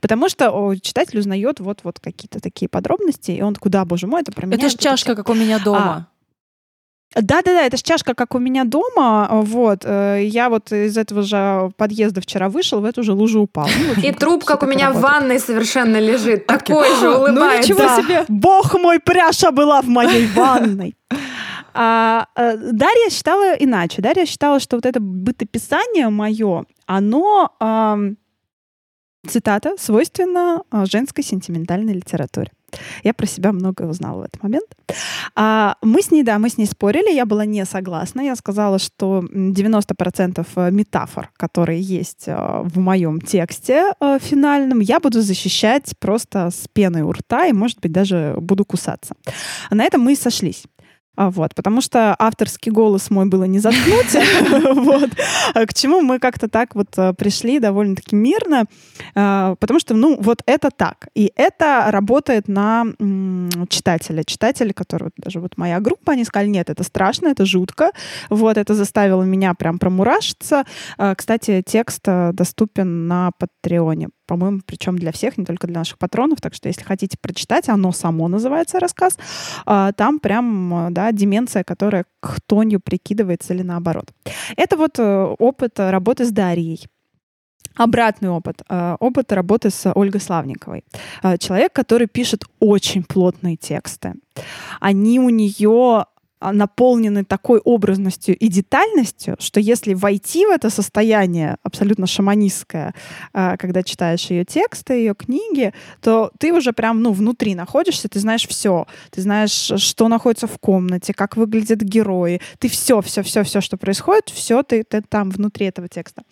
Потому что читатель узнает вот, вот какие-то такие подробности, и он куда, боже мой, это про меня. Это же чашка, как у меня дома. А, да-да-да, это ж чашка, как у меня дома. Вот. Я вот из этого же подъезда вчера вышел, в эту же лужу упал. Ну, и труп, как у меня в ванной совершенно лежит. Такой же, улыбается. Ну ничего себе. Бог мой, пряша была в моей ванной. А, а, Дарья считала иначе. Дарья считала, что вот это бытописание мое, оно, а, цитата, свойственно а, женской сентиментальной литературе. Я про себя многое узнала в этот момент. А, мы с ней, да, мы с ней спорили, я была не согласна. Я сказала, что 90% э, метафор, которые есть э, в моем тексте финальном, я буду защищать просто с пеной у рта и, может быть, даже буду кусаться. На этом мы и сошлись. А, вот, потому что авторский голос мой было не заткнуть. вот. А к чему мы как-то так вот э, пришли довольно-таки мирно, а, потому что, ну, вот это так. И это работает на читателя. Читателя, который даже вот моя группа, они сказали, нет, это страшно, это жутко. Вот, это заставило меня прям промурашиться. Кстати, текст э, доступен на Патреоне по-моему, причем для всех, не только для наших патронов. Так что, если хотите прочитать, оно само называется рассказ. А, там прям, да, деменция, которая к тонью прикидывается или наоборот. Это вот э, опыт работы с Дарьей. Обратный опыт. Э, опыт работы с Ольгой Славниковой. Э, человек, который пишет очень плотные тексты. Они у нее наполнены такой образностью и детальностью, что если войти в это состояние абсолютно шаманистское, а, когда читаешь ее тексты, ее книги, то ты уже прям ну, внутри находишься, ты знаешь все. Ты знаешь, что находится в комнате, как выглядят герои. Ты все, все, все, все, что происходит, все ты, ты там внутри этого текста.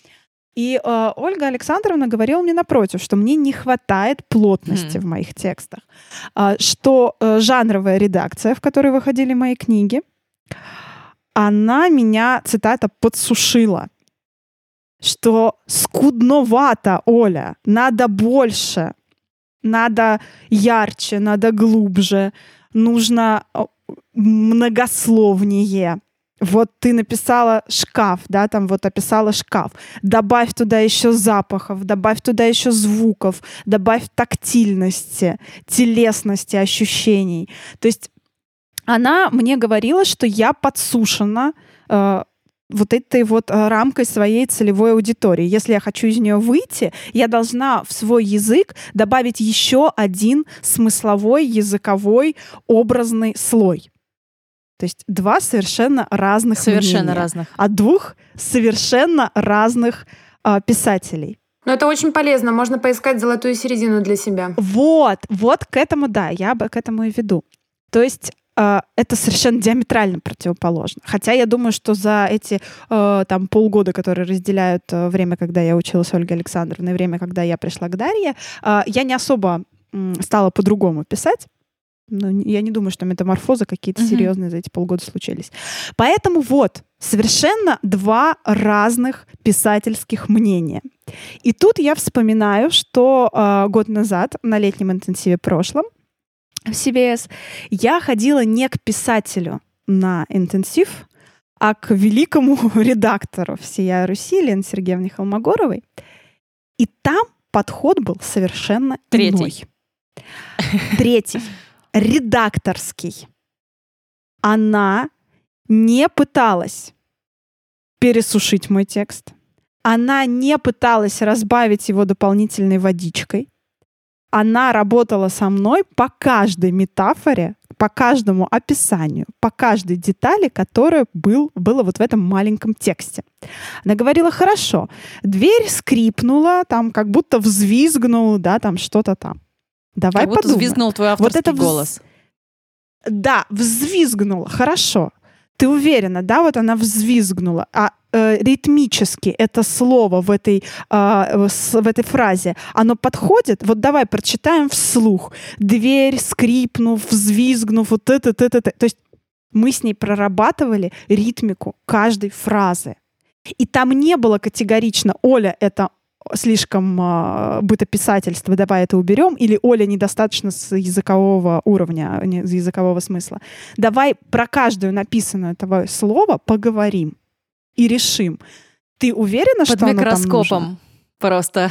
И э, Ольга Александровна говорила мне напротив, что мне не хватает плотности mm. в моих текстах, э, что э, жанровая редакция, в которой выходили мои книги, она меня, цитата, подсушила. Что скудновато, Оля, надо больше, надо ярче, надо глубже, нужно многословнее. Вот ты написала шкаф, да, там вот описала шкаф. Добавь туда еще запахов, добавь туда еще звуков, добавь тактильности, телесности, ощущений. То есть она мне говорила, что я подсушена э, вот этой вот э, рамкой своей целевой аудитории. Если я хочу из нее выйти, я должна в свой язык добавить еще один смысловой, языковой, образный слой. То есть два совершенно разных Совершенно мнения, разных. От двух совершенно разных э, писателей. Но это очень полезно, можно поискать золотую середину для себя. Вот, вот к этому, да, я бы к этому и веду. То есть э, это совершенно диаметрально противоположно. Хотя я думаю, что за эти э, там полгода, которые разделяют э, время, когда я училась Ольгой Александровной, и время, когда я пришла к Дарье, э, я не особо э, стала по-другому писать. Ну, я не думаю, что метаморфозы какие-то угу. серьезные за эти полгода случились. Поэтому вот, совершенно два разных писательских мнения. И тут я вспоминаю, что э, год назад на летнем интенсиве прошлом в CBS я ходила не к писателю на интенсив, а к великому редактору всея Руси Лены Сергеевне Холмогоровой. И там подход был совершенно Третий. иной. Третий. Редакторский. Она не пыталась пересушить мой текст. Она не пыталась разбавить его дополнительной водичкой. Она работала со мной по каждой метафоре, по каждому описанию, по каждой детали, которая был, была вот в этом маленьком тексте. Она говорила, хорошо, дверь скрипнула, там как будто взвизгнул, да, там что-то там. Давай как будто подумаем. взвизгнул твой авторский вот это голос. Да, взвизгнула, хорошо. Ты уверена, да, вот она взвизгнула. А э, ритмически это слово в этой, э, в этой фразе, оно подходит? Вот давай прочитаем вслух. Дверь, скрипнув, взвизгнув, вот это, это, это. То есть мы с ней прорабатывали ритмику каждой фразы. И там не было категорично, Оля, это слишком э, бытописательство, давай это уберем, или Оля недостаточно с языкового уровня, не, с языкового смысла. Давай про каждую написанную этого слова поговорим и решим. Ты уверена, Под что микроскопом. оно там нужно? Просто.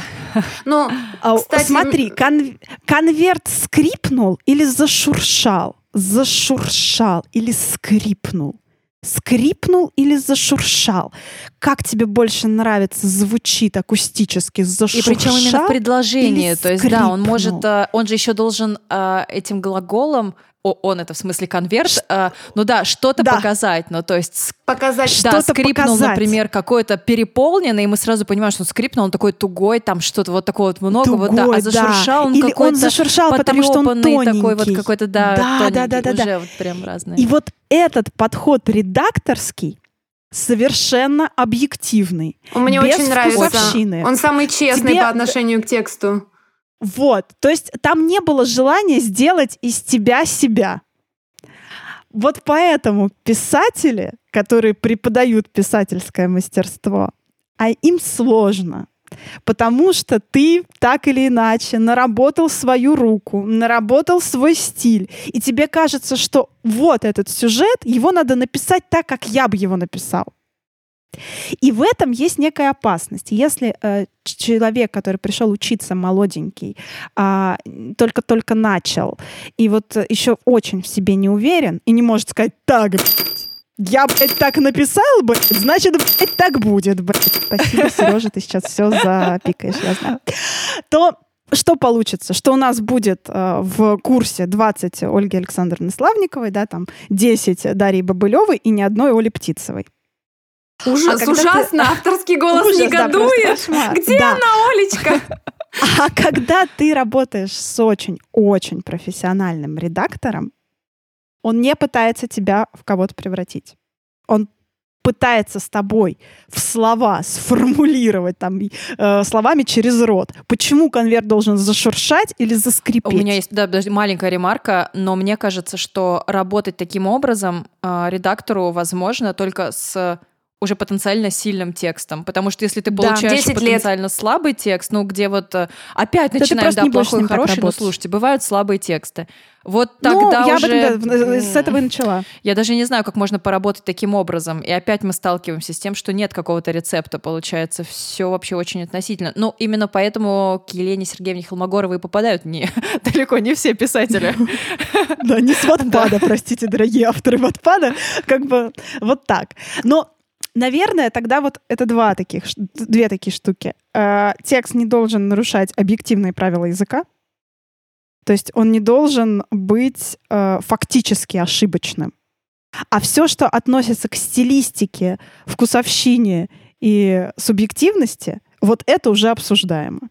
Ну, а, кстати... Смотри, кон- конверт скрипнул или зашуршал? Зашуршал или скрипнул? Скрипнул или зашуршал? Как тебе больше нравится, звучит акустически, зашуршал? И причем именно в предложении, то есть да, он может, э, он же еще должен э, этим глаголом он это в смысле конверт, э, ну да, что-то да. показать, ну то есть показать, да, что-то скрипнул, показать. например, какой-то переполненный, и мы сразу понимаем, что он скрипнул, он такой тугой, там что-то вот такое вот много, тугой, вот да, а зашуршал да. он Или какой-то он зашуршал, потому что он тоненький. такой вот какой-то да, да, да, да, да, уже да. вот прям разные. И вот этот подход редакторский совершенно объективный. Он мне без очень нравится. Вкусовщины. Он самый честный Тебе... по отношению к тексту. Вот, то есть там не было желания сделать из тебя себя. Вот поэтому писатели, которые преподают писательское мастерство, а им сложно. Потому что ты так или иначе наработал свою руку, наработал свой стиль, и тебе кажется, что вот этот сюжет, его надо написать так, как я бы его написал. И в этом есть некая опасность. Если э, человек, который пришел учиться молоденький, э, только-только начал, и вот еще очень в себе не уверен, и не может сказать, так, я, блядь, так написал бы, значит, блядь, так будет, блядь. Спасибо, Сережа, ты сейчас все запикаешь, я знаю. То что получится? Что у нас будет э, в курсе 20 Ольги Александровны Славниковой, да, там 10 Дарьи Бобылевой и ни одной Оли Птицевой. Ужас, а ужасно, ты... авторский голос Ужас, негодует. Да, Где да. она, Олечка? А когда ты работаешь с очень-очень профессиональным редактором, он не пытается тебя в кого-то превратить. Он пытается с тобой в слова сформулировать там э, словами через рот. Почему конверт должен зашуршать или заскрипеть? У меня есть да, маленькая ремарка, но мне кажется, что работать таким образом э, редактору возможно только с уже потенциально сильным текстом. Потому что если ты получаешь да, потенциально лет. слабый текст, ну, где вот э, опять да начинаем, да, плохой, хороший, ну, слушайте, бывают слабые тексты. Вот ну, тогда ну, я уже... Я бы с этого и начала. Я даже не знаю, как можно поработать таким образом. И опять мы сталкиваемся с тем, что нет какого-то рецепта, получается. Все вообще очень относительно. Ну, именно поэтому к Елене Сергеевне Холмогоровой попадают не, далеко не все писатели. Да, не с Ватпада, простите, дорогие авторы Ватпада. Как бы вот так. Но Наверное, тогда вот это два таких, две такие штуки. Э, текст не должен нарушать объективные правила языка. То есть он не должен быть э, фактически ошибочным. А все, что относится к стилистике, вкусовщине и субъективности, вот это уже обсуждаемо.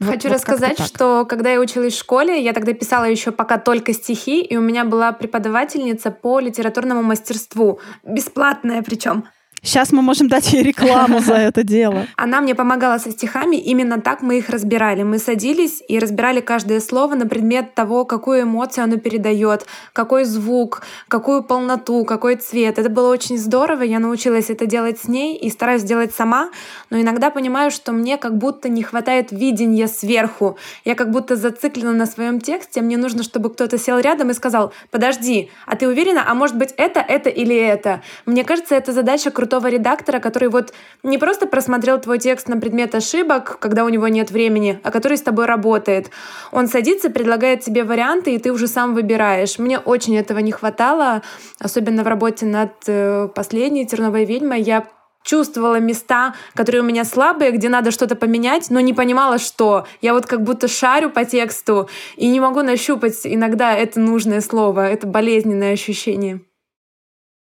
Хочу вот, рассказать, что когда я училась в школе, я тогда писала еще пока только стихи, и у меня была преподавательница по литературному мастерству, бесплатная причем. Сейчас мы можем дать ей рекламу за это дело. Она мне помогала со стихами, именно так мы их разбирали. Мы садились и разбирали каждое слово на предмет того, какую эмоцию оно передает, какой звук, какую полноту, какой цвет. Это было очень здорово, я научилась это делать с ней и стараюсь делать сама, но иногда понимаю, что мне как будто не хватает видения сверху. Я как будто зациклена на своем тексте, мне нужно, чтобы кто-то сел рядом и сказал, подожди, а ты уверена, а может быть это, это или это? Мне кажется, это задача крутого крутого редактора, который вот не просто просмотрел твой текст на предмет ошибок, когда у него нет времени, а который с тобой работает. Он садится, предлагает тебе варианты, и ты уже сам выбираешь. Мне очень этого не хватало, особенно в работе над э, последней «Терновой ведьмой». Я чувствовала места, которые у меня слабые, где надо что-то поменять, но не понимала, что. Я вот как будто шарю по тексту и не могу нащупать иногда это нужное слово. Это болезненное ощущение.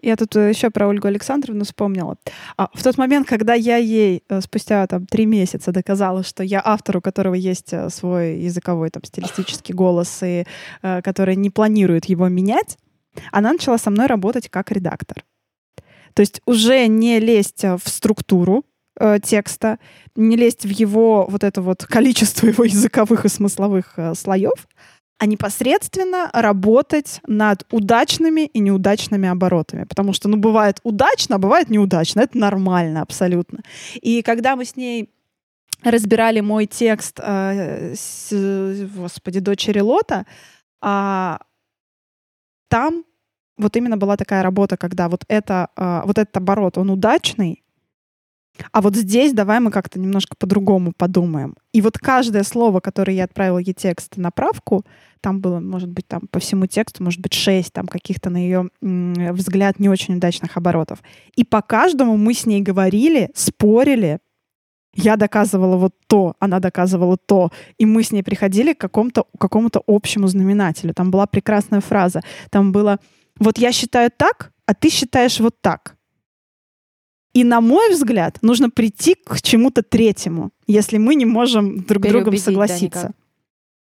Я тут э, еще про Ольгу Александровну вспомнила. А, в тот момент, когда я ей э, спустя там три месяца доказала, что я автор, у которого есть э, свой языковой там стилистический голос и э, который не планирует его менять, она начала со мной работать как редактор. То есть уже не лезть в структуру э, текста, не лезть в его вот это вот количество его языковых и смысловых э, слоев, а непосредственно работать над удачными и неудачными оборотами. Потому что, ну, бывает удачно, а бывает неудачно. Это нормально абсолютно. И когда мы с ней разбирали мой текст, э, с, господи, дочери Лота, э, там вот именно была такая работа, когда вот, это, э, вот этот оборот, он удачный, а вот здесь давай мы как-то немножко по-другому подумаем. И вот каждое слово, которое я отправила ей текст на правку, там было, может быть, там по всему тексту, может быть, шесть там каких-то на ее взгляд не очень удачных оборотов. И по каждому мы с ней говорили, спорили, я доказывала вот то, она доказывала то, и мы с ней приходили к какому-то какому общему знаменателю. Там была прекрасная фраза. Там было «Вот я считаю так, а ты считаешь вот так». И, на мой взгляд, нужно прийти к чему-то третьему, если мы не можем друг с другом согласиться.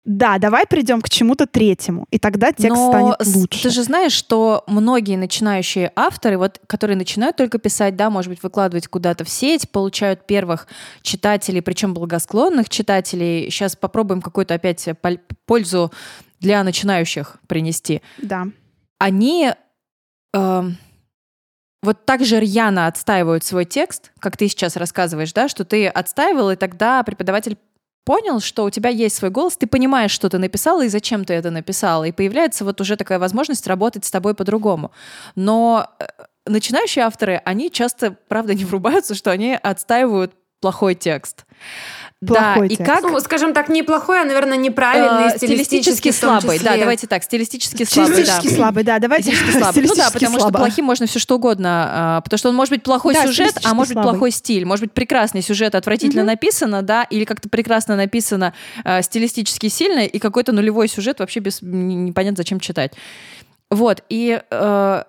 Да, да, давай придем к чему-то третьему, и тогда текст Но станет лучше. Ты же знаешь, что многие начинающие авторы, вот, которые начинают только писать, да, может быть, выкладывать куда-то в сеть, получают первых читателей, причем благосклонных читателей. Сейчас попробуем какую-то опять пользу для начинающих принести. Да. Они э, вот так же рьяно отстаивают свой текст, как ты сейчас рассказываешь, да, что ты отстаивал, и тогда преподаватель понял, что у тебя есть свой голос, ты понимаешь, что ты написала и зачем ты это написала, и появляется вот уже такая возможность работать с тобой по-другому. Но э, начинающие авторы, они часто, правда, не врубаются, что они отстаивают плохой текст. Плохой да, текст. и как... Ну, скажем так, неплохой, а, наверное, неправильный, э, стилистически, слабый. Да, давайте так, стилистически слабый. Стилистически да. слабый, да, давайте. Стилистически слабый. Ну да, потому слабо. что плохим можно все что угодно, а, потому что он может быть плохой да, сюжет, а может быть плохой стиль, может быть прекрасный сюжет, отвратительно угу. написано, да, или как-то прекрасно написано, а, стилистически сильно, и какой-то нулевой сюжет вообще без непонятно зачем читать. Вот, и э,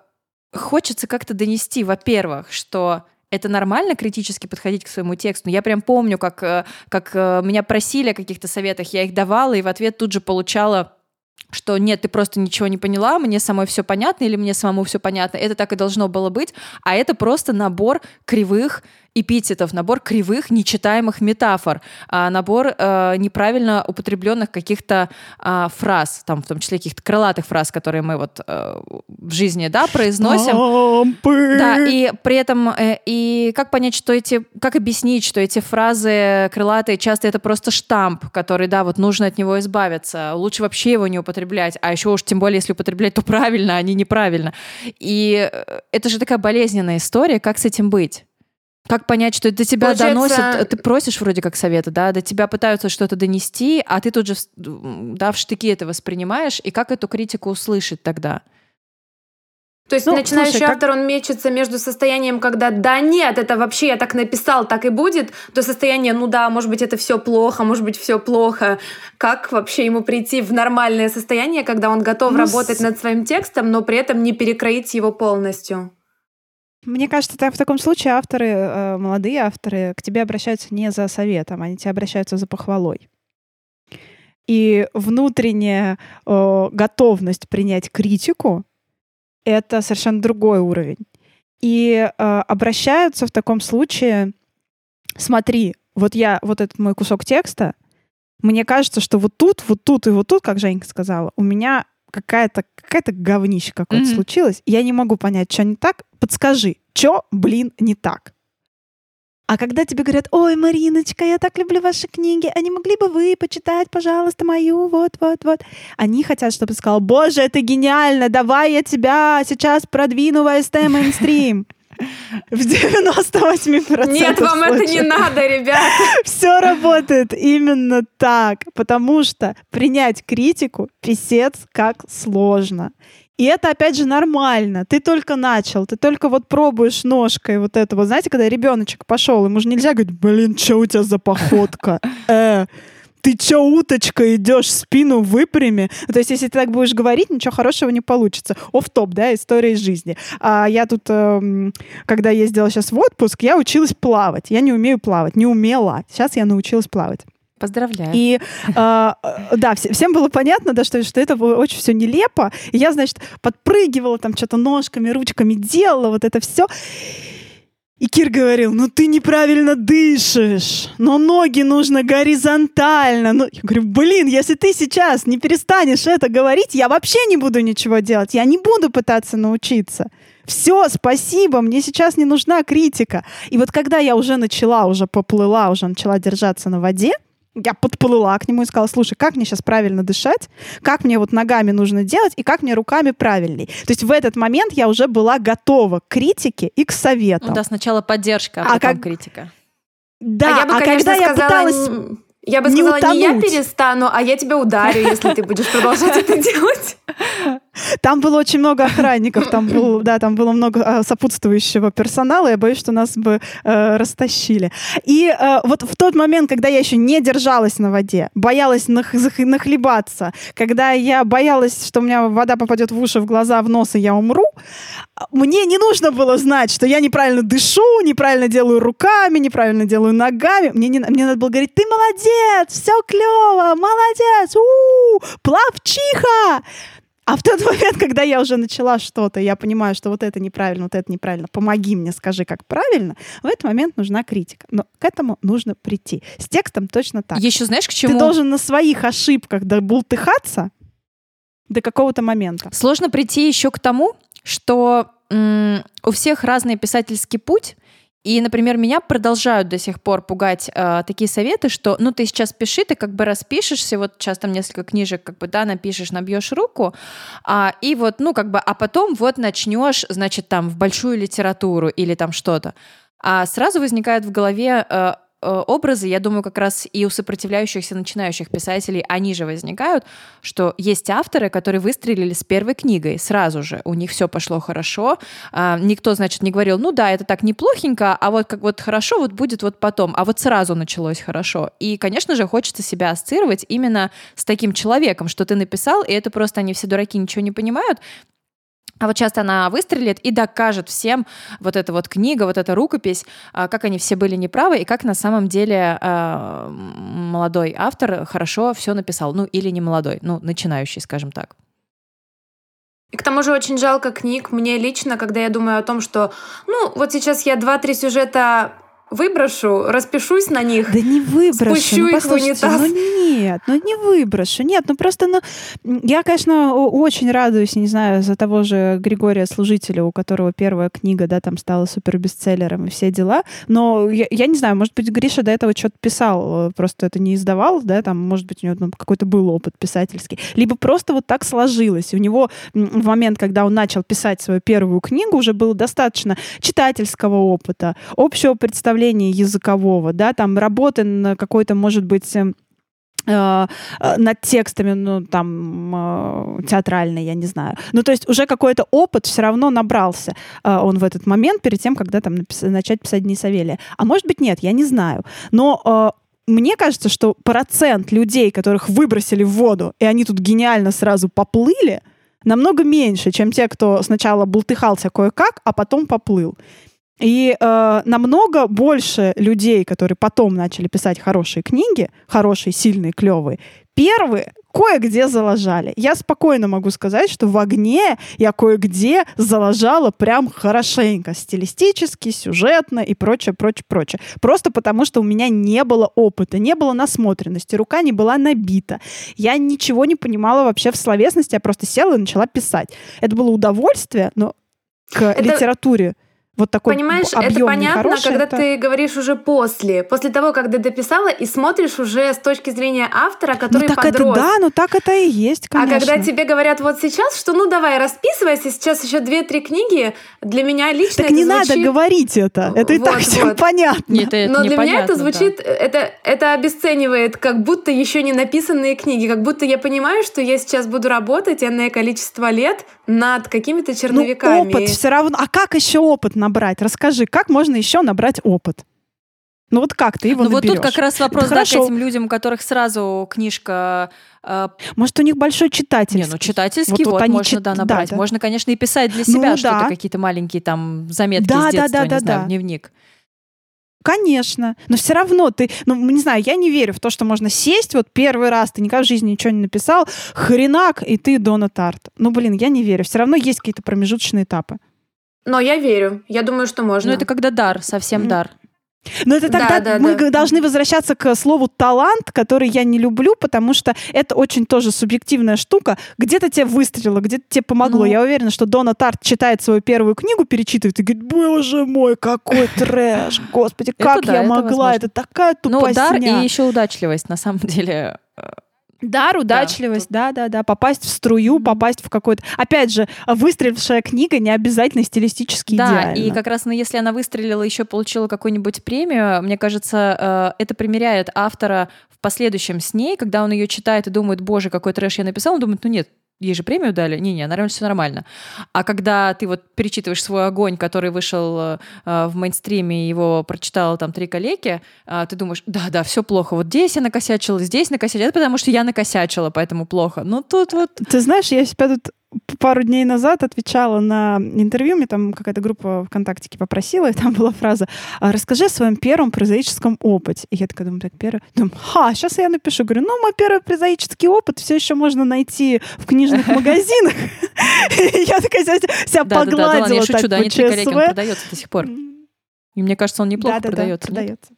хочется как-то донести, во-первых, что это нормально критически подходить к своему тексту. Я прям помню, как, э, как э, меня просили о каких-то советах, я их давала, и в ответ тут же получала что нет, ты просто ничего не поняла, мне самой все понятно или мне самому все понятно. Это так и должно было быть, а это просто набор кривых эпитетов, набор кривых, нечитаемых метафор, а набор э, неправильно употребленных каких-то э, фраз, там в том числе каких-то крылатых фраз, которые мы вот э, в жизни, да, произносим. Лампы. Да, и при этом, э, и как понять, что эти, как объяснить, что эти фразы крылатые часто это просто штамп, который, да, вот нужно от него избавиться, лучше вообще его не употреблять, а еще уж тем более, если употреблять, то правильно, а не неправильно. И э, это же такая болезненная история, как с этим быть? Как понять, что до тебя Получается... доносят, ты просишь вроде как совета, да, до тебя пытаются что-то донести, а ты тут же да, в штыки это воспринимаешь, и как эту критику услышать тогда? То есть ну, начинающий слушай, автор, как... он мечется между состоянием, когда да нет, это вообще я так написал, так и будет, до состояния, ну да, может быть, это все плохо, может быть, все плохо. Как вообще ему прийти в нормальное состояние, когда он готов ну, работать с... над своим текстом, но при этом не перекроить его полностью? Мне кажется, в таком случае авторы, э, молодые авторы, к тебе обращаются не за советом, они к тебе обращаются за похвалой. И внутренняя э, готовность принять критику — это совершенно другой уровень. и э, обращаются в таком случае, смотри, вот я, вот этот мой кусок текста, мне кажется, что вот тут, вот тут и вот тут, как Женька сказала, у меня какая-то какая-то говнище какое-то Мгм. случилось, я не могу понять, что не так. Подскажи, что, блин, не так? А когда тебе говорят, ой, Мариночка, я так люблю ваши книги, а не могли бы вы почитать, пожалуйста, мою, вот, вот, вот. Они хотят, чтобы ты сказал, боже, это гениально, давай я тебя сейчас продвину в АСТ мейнстрим. В 98% Нет, вам это не случаев. надо, ребята. Все работает именно так, потому что принять критику писец как сложно. И это, опять же, нормально. Ты только начал, ты только вот пробуешь ножкой вот это вот. Знаете, когда ребеночек пошел, ему же нельзя говорить, блин, что у тебя за походка? Э, ты чё, уточка, идешь, спину выпрями? То есть, если ты так будешь говорить, ничего хорошего не получится. оф топ да, история из жизни. А я тут, эм, когда ездила сейчас в отпуск, я училась плавать. Я не умею плавать, не умела. Сейчас я научилась плавать. Поздравляю. И э, э, да, все- всем было понятно, да, что, что это было очень все нелепо. И я, значит, подпрыгивала там что-то ножками, ручками делала, вот это все. И Кир говорил, ну ты неправильно дышишь, но ноги нужно горизонтально. Ну, я говорю, блин, если ты сейчас не перестанешь это говорить, я вообще не буду ничего делать, я не буду пытаться научиться. Все, спасибо, мне сейчас не нужна критика. И вот когда я уже начала, уже поплыла, уже начала держаться на воде, я подплыла к нему и сказала, слушай, как мне сейчас правильно дышать, как мне вот ногами нужно делать и как мне руками правильней. То есть в этот момент я уже была готова к критике и к советам. Ну да, сначала поддержка, а, А потом как- критика. Да, а я бы, а конечно, когда я сказала... пыталась... Я бы не сказала, не я утонуть. перестану, а я тебя ударю, если ты будешь продолжать это делать. Там было очень много охранников, там, был, да, там было много э, сопутствующего персонала, я боюсь, что нас бы э, растащили. И э, вот в тот момент, когда я еще не держалась на воде, боялась нах- нахлебаться, когда я боялась, что у меня вода попадет в уши, в глаза, в нос, и я умру, а, мне не нужно было знать, что я неправильно дышу, неправильно делаю руками, неправильно делаю ногами. Мне, не, мне надо было говорить, ты молодец, все клево, молодец, у плавчиха. А в тот момент, когда я уже начала что-то, я понимаю, что вот это неправильно, вот это неправильно, помоги мне, скажи, как правильно, в этот момент нужна критика. Но к этому нужно прийти. С текстом точно так. Еще знаешь, к Ты чему? должен на своих ошибках добултыхаться до какого-то момента. Сложно прийти еще к тому, что у всех разный писательский путь. И, например, меня продолжают до сих пор пугать э, такие советы, что, ну, ты сейчас пиши, ты как бы распишешься, вот сейчас там несколько книжек, как бы, да, напишешь, набьешь руку, а, и вот, ну, как бы, а потом вот начнешь, значит, там, в большую литературу или там что-то. А сразу возникают в голове э, образы, я думаю, как раз и у сопротивляющихся начинающих писателей они же возникают, что есть авторы, которые выстрелили с первой книгой сразу же, у них все пошло хорошо, а, никто, значит, не говорил, ну да, это так неплохенько, а вот как вот хорошо вот будет вот потом, а вот сразу началось хорошо. И, конечно же, хочется себя ассоциировать именно с таким человеком, что ты написал, и это просто они все дураки ничего не понимают, а вот часто она выстрелит и докажет всем вот эта вот книга, вот эта рукопись, а, как они все были неправы и как на самом деле а, молодой автор хорошо все написал. Ну, или не молодой, ну, начинающий, скажем так. И к тому же очень жалко книг мне лично, когда я думаю о том, что, ну, вот сейчас я два-три сюжета выброшу, распишусь на них. Да не выброшу. Спущу ну, их в унитаз. ну нет, ну не выброшу. Нет, ну просто, ну, я, конечно, очень радуюсь, не знаю, за того же Григория Служителя, у которого первая книга, да, там стала супер бестселлером и все дела. Но я, я не знаю, может быть, Гриша до этого что-то писал, просто это не издавал, да, там, может быть, у него там какой-то был опыт писательский. Либо просто вот так сложилось. И у него в момент, когда он начал писать свою первую книгу, уже было достаточно читательского опыта, общего представления языкового, да, там работы на какой-то, может быть, эм, э, э, над текстами, ну, там, э, театральной, я не знаю. Ну, то есть уже какой-то опыт все равно набрался он в этот момент, перед тем, когда там начать писать Дни Савелия. А может быть, нет, я не знаю. Но мне кажется, что процент людей, которых выбросили в воду, и они тут гениально сразу поплыли, намного меньше, чем те, кто сначала бултыхался кое-как, а потом поплыл. И э, намного больше людей, которые потом начали писать хорошие книги, хорошие, сильные, клевые, первые кое-где залажали. Я спокойно могу сказать, что в огне я кое-где залажала прям хорошенько, стилистически, сюжетно и прочее, прочее, прочее. Просто потому, что у меня не было опыта, не было насмотренности, рука не была набита. Я ничего не понимала вообще в словесности, я просто села и начала писать. Это было удовольствие, но к Это- литературе вот такой Понимаешь, это понятно, хороший, когда это- ты говоришь уже после, после того, как ты дописала и смотришь уже с точки зрения автора, Ну который так подрос. это да, ну так это и есть, конечно. А когда тебе говорят вот сейчас, что ну давай расписывайся, сейчас еще две-три книги, для меня лично Так это не надо звучит- говорить это. Это и так Вот, всем вот. понятно. Нет, это Но для меня это да. звучит, это, это обесценивает, как будто еще не написанные книги, как будто я понимаю, что я сейчас буду работать энное количество лет над какими-то Ну, черновиками. опыт все равно. А как еще опыт набрать? Расскажи, как можно еще набрать опыт? Ну вот как ты его Ну вот тут наберешь? как раз вопрос, Это да, к этим людям, у которых сразу книжка... э, Может, у них большой читатель. не, ну читательский, Вот- вот, вот можно, чит- да, да, набрать. да. Можно, конечно, и писать для Ну себя что-то, да. какие-то маленькие там заметки Да, с да, детства, да, не да, знаю, да. дневник. Конечно. Но все равно ты, ну, не знаю, я не верю в то, что можно сесть вот первый раз, ты никогда в жизни ничего не написал, хренак, и ты Дона Тарт. Ну, блин, я не верю. Все равно есть какие-то промежуточные этапы. Но я верю, я думаю, что можно. Ну это когда дар, совсем М. дар. Но это Да, тогда да, мы да. должны возвращаться к слову талант, который я не люблю, потому что это очень тоже субъективная штука. Где-то тебе выстрелило, где-то тебе помогло. Ну. Я уверена, что Дона Тарт читает свою первую книгу, перечитывает и говорит, боже мой, какой трэш, господи, Это как да, я это могла, возможно. это такая Ну, тупосня. дар и еще удачливость, на самом деле. Дар, удачливость, тут- да, да, да, попасть в струю, попасть в какой-то... Опять же, выстрелившая книга не обязательно стилистически Да, идеальна. и как раз, ну, если она выстрелила, еще получила какую-нибудь премию, мне кажется, э, это примеряет автора в последующем с ней, когда он ее читает и думает, боже, какой трэш я написал, он думает, ну нет, ей же премию дали, не-не, наверное, все нормально. А когда ты вот перечитываешь свой огонь, который вышел э, в мейнстриме, его прочитала там три коллеги, э, ты думаешь, да-да, все плохо, вот здесь я накосячила, здесь накосячила, это потому что я накосячила, поэтому плохо. Ну тут вот Ты знаешь, я себя тут пару дней назад отвечала на интервью, мне там какая-то группа ВКонтакте попросила, и там была фраза «А «Расскажи о своем первом прозаическом опыте». И я такая думаю, так, первый... Думаю, ха, сейчас я напишу. Говорю, ну, мой первый прозаический опыт все еще можно найти в книжных магазинах. Я такая себя- себя Да, да, да, да, ладно, погладила я шучу, да, не коллеги, он продается до сих пор. И мне кажется, он неплохо продается. продается.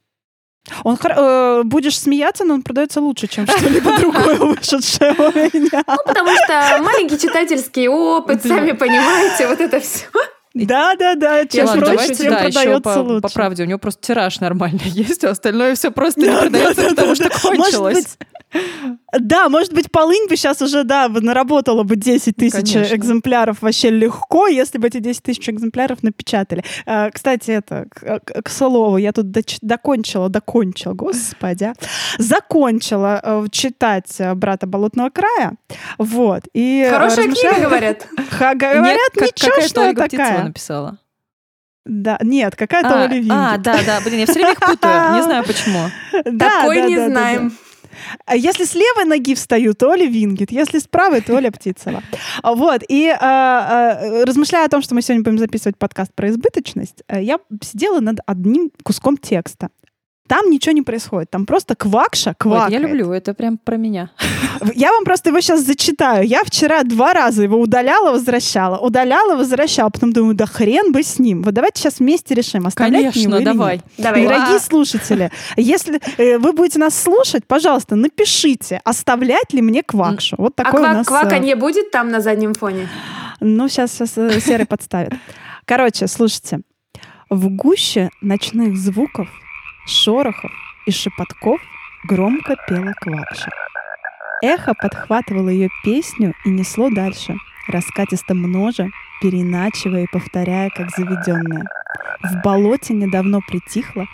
Он хор- э, будешь смеяться, но он продается лучше, чем что-либо другое вышедшее у меня. Ну, потому что маленький читательский опыт, сами понимаете, вот это все. Да, да, да. Чем Ладно, проще, давайте, тем да, еще продается по, лучше. по правде, у него просто тираж нормальный есть, а остальное все просто не Да, продается, да, да, потому да, что да. кончилось. Может быть, да, может быть, полынь бы сейчас уже, да, бы наработала бы 10 тысяч Конечно. экземпляров вообще легко, если бы эти 10 тысяч экземпляров напечатали. А, Кстати, это, к, к- к слову, я тут доч- докончила, докончила, господи, а, закончила э, читать э, «Брата болотного края», вот, и... э, Хорошая размышляла- книга, говорят. Ха, говорят, Нет, как- ничего, какая-то что такая. написала. Да, нет, какая-то А, Вингет. а, да, да, блин, я все время их путаю, не знаю почему. Да, Такой да, не да, да, да. А Если с левой ноги встаю, то Оля Вингет. Если с правой, то Оля Птицева. Вот. И а, а, размышляя о том, что мы сегодня будем записывать подкаст про избыточность, э, я сидела над одним куском текста. Там ничего не происходит. Там просто квакша Вот, квакает. я люблю, это прям про меня. Я вам просто его сейчас зачитаю. Я вчера два раза его удаляла, возвращала. Удаляла, возвращала. Потом думаю, да хрен бы с ним. Вот давайте сейчас вместе решим, оставлять его Конечно, или давай. нет. Давай. Дорогие А. слушатели, если э, вы будете нас слушать, пожалуйста, напишите, оставлять ли мне квакшу. Вот А такой у ква- нас... э, кваканье будет там на заднем фоне? Ну, сейчас, сейчас э, Серый подставит. Короче, слушайте. В гуще ночных звуков, шорохов и шепотков громко пела квакша. Эхо подхватывало ее песню и несло дальше, раскатисто множа, переначивая и повторяя, как заведенное. В болоте недавно притихло,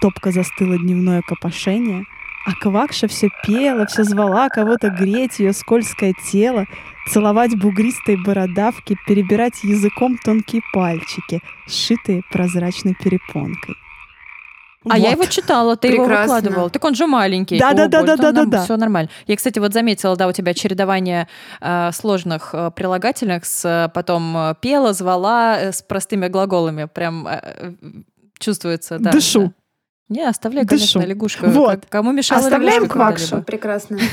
топка застыло дневное копошение, а квакша все пела, все звала кого-то греть ее скользкое тело, целовать бугристые бородавки, перебирать языком тонкие пальчики, сшитые прозрачной перепонкой. А я Вот. его читала, ты его Прекрасно. выкладывал. Так он же маленький. Да, да, да, да, да, да, да. Все нормально. Я, кстати, вот заметила, да, у тебя чередование э, сложных э, прилагательных с э, потом э, пела, звала э, с простыми глаголами. Прям э, э, чувствуется, да. Дышу. да. Не, оставляй, Дышу. конечно, лягушку. Вот. Как- Кому мешало Оставляем квакшу. Прекрасно.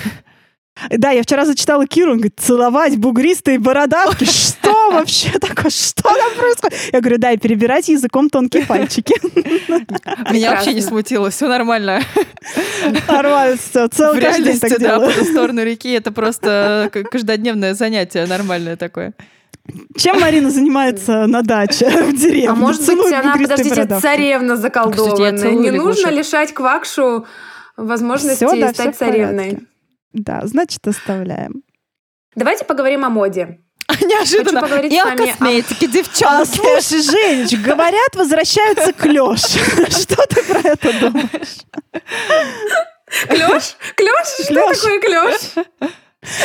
Да, я вчера зачитала Киру, он говорит, целовать бугристые бородавки. Что вообще такое? Что там происходит? Я говорю, да, и перебирать языком тонкие пальчики. Меня вообще не смутило, все нормально. Нормально, все, целый каждый день так да, по ту сторону реки это просто к- каждодневное занятие нормальное такое. Чем Марина занимается на даче в деревне? А может быть, она, подождите, бородавки. царевна заколдованная. Не нужно лишать Квакшу возможности да, стать в царевной. Да, значит, оставляем. Давайте поговорим о моде. Неожиданно. Хочу поговорить И с о вами о- косметике, А, девчонки. слушай, Женечка, говорят, возвращаются к Лёше. Что ты про это думаешь? Клёш? Клёш? Что Клёш. такое клёш?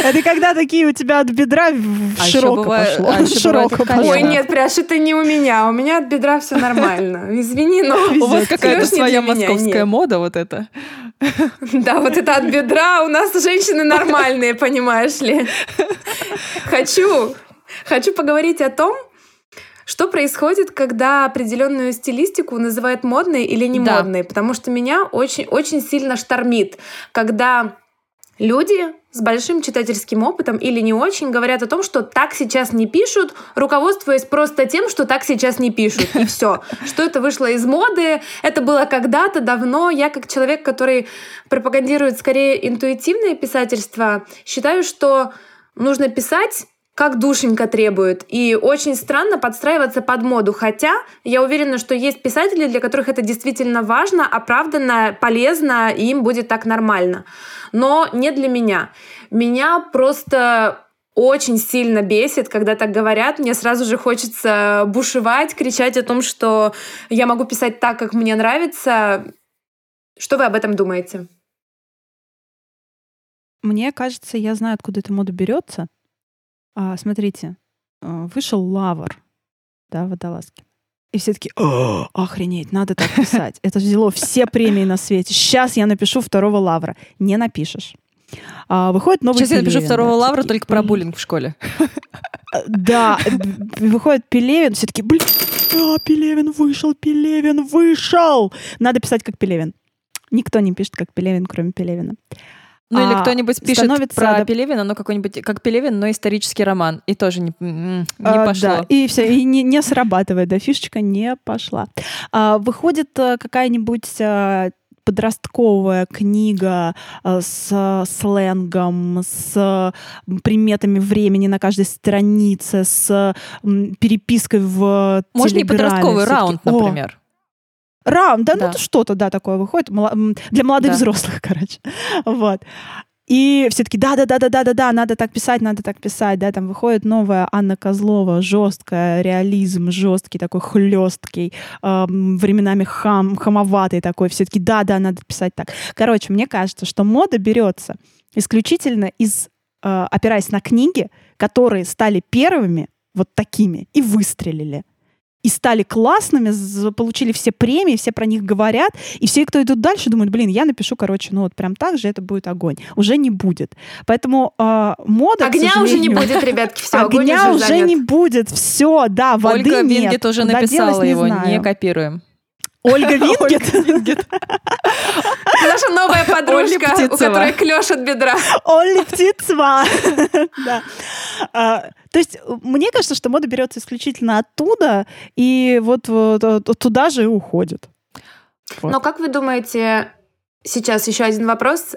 Это когда такие у тебя от бедра А широко бывает- пошло. а бывает Широко пошло. Ой, нет, пряж, это не у меня. У меня от бедра все нормально. Извини, но... У вас какая-то своя московская мода вот это. Да, вот это от бедра у нас женщины нормальные, понимаешь ли. Хочу, хочу поговорить о том, что происходит, когда определенную стилистику называют модной или не Да. модной, потому что меня очень, очень сильно штормит, когда люди с большим читательским опытом или не очень говорят о том, что так сейчас не пишут, руководствуясь просто тем, что так сейчас не пишут. И все. Что это вышло из моды, это было когда-то давно. Я как человек, который пропагандирует скорее интуитивное писательство, считаю, что нужно писать как душенька требует. И очень странно подстраиваться под моду. Хотя я уверена, что есть писатели, для которых это действительно важно, оправданно, полезно, и им будет так нормально. Но не для меня. Меня просто очень сильно бесит, когда так говорят. Мне сразу же хочется бушевать, кричать о том, что я могу писать так, как мне нравится. Что вы об этом думаете? Мне кажется, я знаю, откуда эта мода берется. А, смотрите, а, вышел лавр, да, водолазки. И все таки охренеть, надо так писать. Это взяло все премии на свете. Сейчас я напишу второго лавра. Не напишешь. А, выходит новый Сейчас я напишу Пелевин, второго да, лавра такие, только про буллинг в школе. А, Да, выходит Пелевин, все таки блин, а, Пелевин вышел, Пелевин вышел. Надо писать как Пелевин. Никто не пишет как Пелевин, кроме Пелевина. Ну или А, кто-нибудь пишет становится про адап- Пелевина, но какой-нибудь как Пелевин, но исторический роман. И тоже не, не А, пошло. Да, и все, и не, не срабатывает, да, фишечка не пошла. А, выходит а, какая-нибудь а, подростковая книга а, с сленгом, с приметами времени на каждой странице, с перепиской в Может, не Телеграме. подростковый раунд, «О, Раунд, да, Да. ну что-то, да, такое выходит. Для молодых Да. взрослых, короче. Вот. И все таки да, да, да, да, да, да, да, надо так писать, надо так писать, да, там выходит новая Анна Козлова, жесткая, реализм жесткий, такой хлесткий, временами хам, хамоватый такой, все таки да, да, надо писать так. Короче, мне кажется, что мода берется исключительно из, э, опираясь на книги, которые стали первыми вот такими и выстрелили и стали классными, получили все премии, все про них говорят, и все, кто идут дальше, думают, блин, я напишу, короче, ну вот прям так же это будет огонь. Уже не будет. Поэтому э, мода, Огня уже не будет, ребятки, все, огонь Огня уже не будет, все, да, воды Ольга нет. Вингет уже Куда написала его, не копируем. Ольга Вингет? Наша новая подружка, у которой клеш от бедра. Оля Птицва. А, То есть мне кажется, что мода берется исключительно оттуда, и вот туда же и уходит. Но как вы думаете, сейчас еще один вопрос.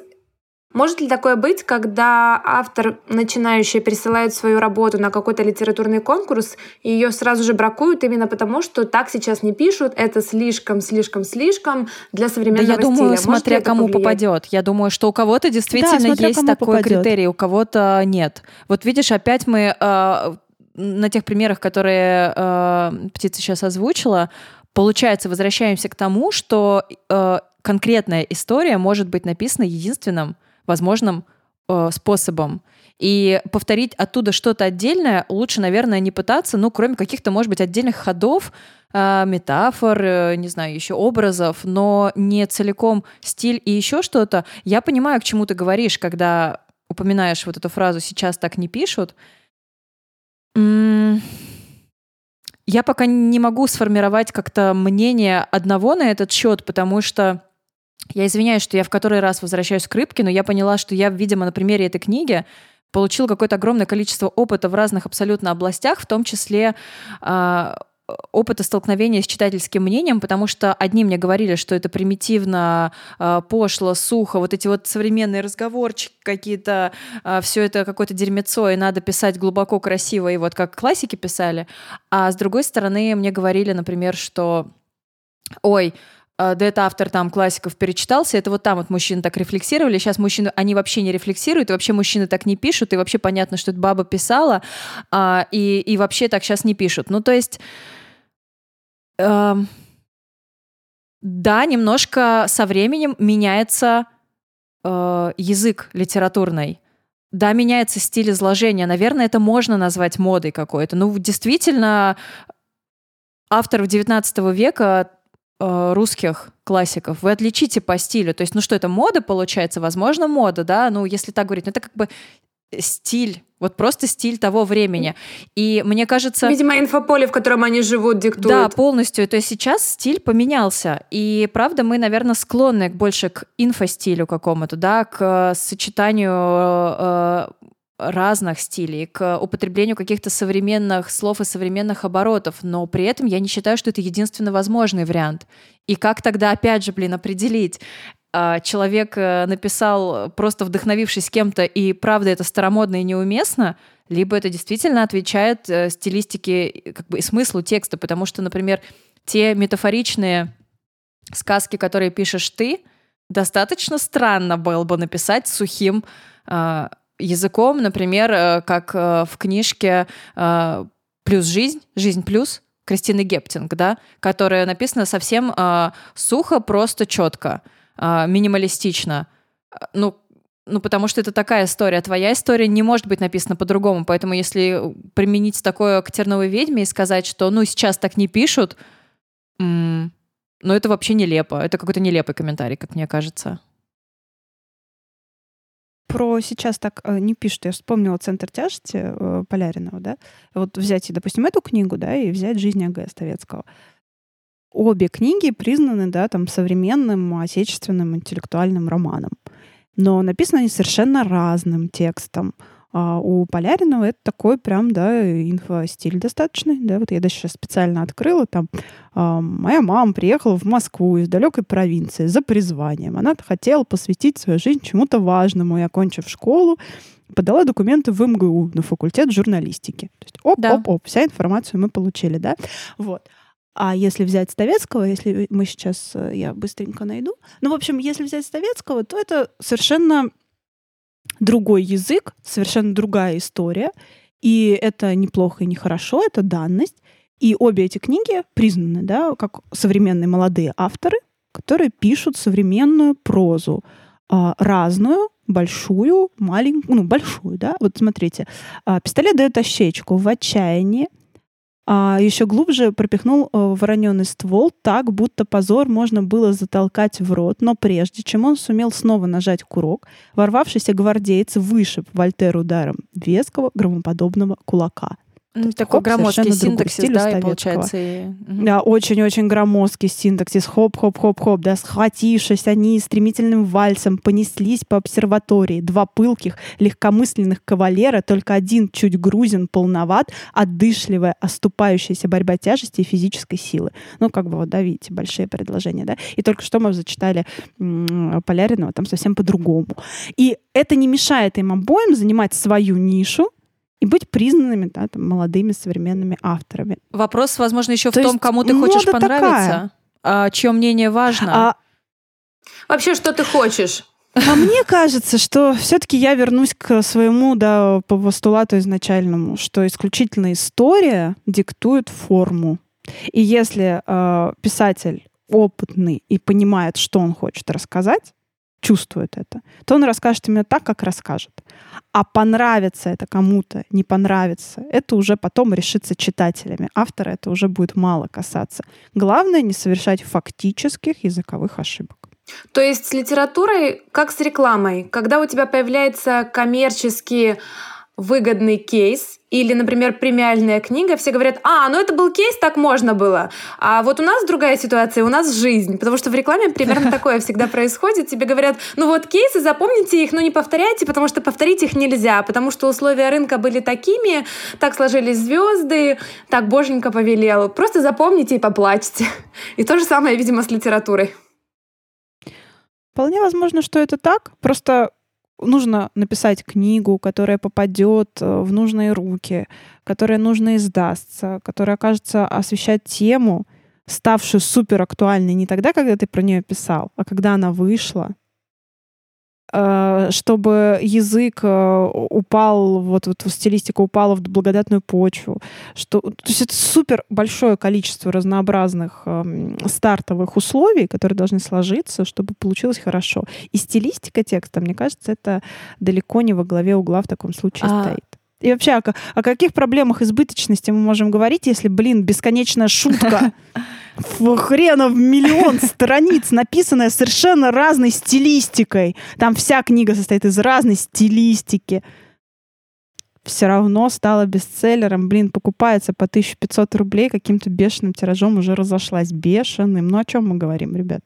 Может ли такое быть, когда автор, начинающий, присылает свою работу на какой-то литературный конкурс, и ее сразу же бракуют именно потому, что так сейчас не пишут, это слишком, слишком, слишком для Да современного я думаю, стиля. Может смотря это кому повлиять? попадет. Я думаю, что у кого-то действительно смотря есть такой попадет. критерий, у кого-то нет. Вот видишь, опять мы э, на тех примерах, которые э, птица сейчас озвучила, получается, возвращаемся к тому, что э, конкретная история может быть написана единственным возможным э, способом. И повторить оттуда что-то отдельное лучше, наверное, не пытаться, ну, кроме каких-то, может быть, отдельных ходов, э, метафор, э, не знаю, еще образов, но не целиком стиль и еще что-то. Я понимаю, к чему ты говоришь, когда упоминаешь вот эту фразу «сейчас так не пишут». М, Я пока не могу сформировать как-то мнение одного на этот счет, потому что я извиняюсь, что я в который раз возвращаюсь к рыбке, но я поняла, что я, видимо, на примере этой книги получил какое-то огромное количество опыта в разных абсолютно областях, в том числе э, опыта столкновения с читательским мнением, потому что одни мне говорили, что это примитивно, э, пошло, сухо, вот эти вот современные разговорчики какие-то, э, все это какое-то дерьмецо, и надо писать глубоко, красиво, и вот как классики писали. А с другой стороны, мне говорили, например, что ой, а, да это автор там классиков перечитался, это вот там вот мужчины так рефлексировали, сейчас мужчины, они вообще не рефлексируют, и вообще мужчины так не пишут, и вообще понятно, что это баба писала, а, и, и вообще так сейчас не пишут. Ну, то есть, э, да, немножко со временем меняется э, язык литературный. Да, меняется стиль изложения. Наверное, это можно назвать модой какой-то. Ну, действительно, авторов XIX века Э, русских классиков, вы отличите по стилю. То есть, ну что, это мода получается? Возможно, мода, да? Ну, если так говорить, ну это как бы стиль, вот просто стиль того времени. И мне кажется... Видимо, инфополе, в котором они живут, диктует. Да, полностью. То есть сейчас стиль поменялся. И правда, мы, наверное, склонны больше к инфостилю какому-то, да, к сочетанию э, разных стилей, к употреблению каких-то современных слов и современных оборотов, но при этом я не считаю, что это единственно возможный вариант. И как тогда, опять же, блин, определить, а, человек э, написал, просто вдохновившись кем-то, и правда это старомодно и неуместно, либо это действительно отвечает э, стилистике как бы, и смыслу текста, потому что, например, те метафоричные сказки, которые пишешь ты, достаточно странно было бы написать сухим а, языком, например, э, как э, в книжке э, «Плюс жизнь», «Жизнь плюс», Кристины Гептинг, да, которая написана совсем сухо, просто четко, минималистично. Ну, ну, потому что это такая история. Твоя история не может быть написана по-другому. Поэтому если применить такое к терновой ведьме и сказать, что, ну, сейчас так не пишут, ну, это вообще нелепо. Это какой-то нелепый комментарий, как мне кажется про сейчас так э, не пишут. Я вспомнила «Центр тяжести» э, Поляринова, да? Вот взять, допустим, эту книгу, да, и взять «Жизнь А.Г. Ставецкого». Обе книги признаны, да, там, современным отечественным интеллектуальным романом. Но написаны они совершенно разным текстом. А у Поляринова это такой прям, да, инфостиль достаточный, да, вот я даже сейчас специально открыла, там, а, моя мама приехала в Москву из далекой провинции за призванием. Она хотела посвятить свою жизнь чему-то важному, и, окончив школу, подала документы в МГУ на факультет журналистики. То есть оп-оп-оп, вся информацию мы получили, да, вот. А если взять Ставецкого, если мы сейчас, э, я быстренько найду, ну, в общем, если взять Ставецкого, то это совершенно другой язык, совершенно другая история. И это неплохо и нехорошо, это данность. И обе эти книги признаны, да, как современные молодые авторы, которые пишут современную прозу, а, разную, большую, маленькую, ну, большую, да. Вот смотрите, а, «Пистолет дает ощечку» в отчаянии, а еще глубже пропихнул э, вороненый ствол так, будто позор можно было затолкать в рот, но прежде чем он сумел снова нажать курок, ворвавшийся гвардеец вышиб вальтер ударом веского громоподобного кулака. Такой хоп, громоздкий синтаксис, да, и получается. И... Да, очень-очень громоздкий синтаксис. Хоп-хоп-хоп-хоп, да, схватившись, они стремительным вальсом понеслись по обсерватории. Два пылких, легкомысленных кавалера, только один чуть грузен, полноват, отдышливая, оступающаяся борьба тяжести и физической силы. Ну, как бы вот, да, видите, большие предложения, да. И только что мы зачитали м- Поляринова, там совсем по-другому. И это не мешает им обоим занимать свою нишу, и быть признанными да, там, молодыми современными авторами. Вопрос, возможно, еще То в том, кому ты хочешь понравиться, а, чье мнение важно. А... Вообще, что ты хочешь? А мне кажется, что все-таки я вернусь к своему да, постулату изначальному, что исключительно история диктует форму. И если э, писатель опытный и понимает, что он хочет рассказать, чувствует это, то он расскажет именно так, как расскажет. А понравится это кому-то, не понравится, это уже потом решится читателями. Автора это уже будет мало касаться. Главное не совершать фактических языковых ошибок. То есть с литературой, как с рекламой, когда у тебя появляется коммерчески выгодный кейс, или, например, премиальная книга, все говорят, а, ну это был кейс, так можно было. А вот у нас другая ситуация, у нас жизнь. Потому что в рекламе примерно такое всегда происходит. Тебе говорят, ну вот кейсы, запомните их, но не повторяйте, потому что повторить их нельзя, потому что условия рынка были такими, так сложились звезды, так боженька повелел. Просто запомните и поплачьте. И то же самое, видимо, с литературой. Вполне возможно, что это так. Просто нужно написать книгу, которая попадет э, в нужные руки, которая нужно издастся, которая окажется освещать тему, ставшую супер актуальной не тогда, когда ты про нее писал, а когда она вышла, чтобы язык э, упал, вот, вот стилистика упала в благодатную почву. Что, то есть это супер большое количество разнообразных э, стартовых условий, которые должны сложиться, чтобы получилось хорошо. И стилистика текста, мне кажется, это далеко не во главе угла в таком случае а... стоит. И вообще, о, о каких проблемах избыточности мы можем говорить, если, блин, бесконечная шутка в хренов миллион страниц, написанная совершенно разной стилистикой. Там вся книга состоит из разной стилистики. Все равно стала бестселлером. Блин, покупается по 1500 рублей каким-то бешеным тиражом, уже разошлась бешеным. Ну о чем мы говорим, ребят?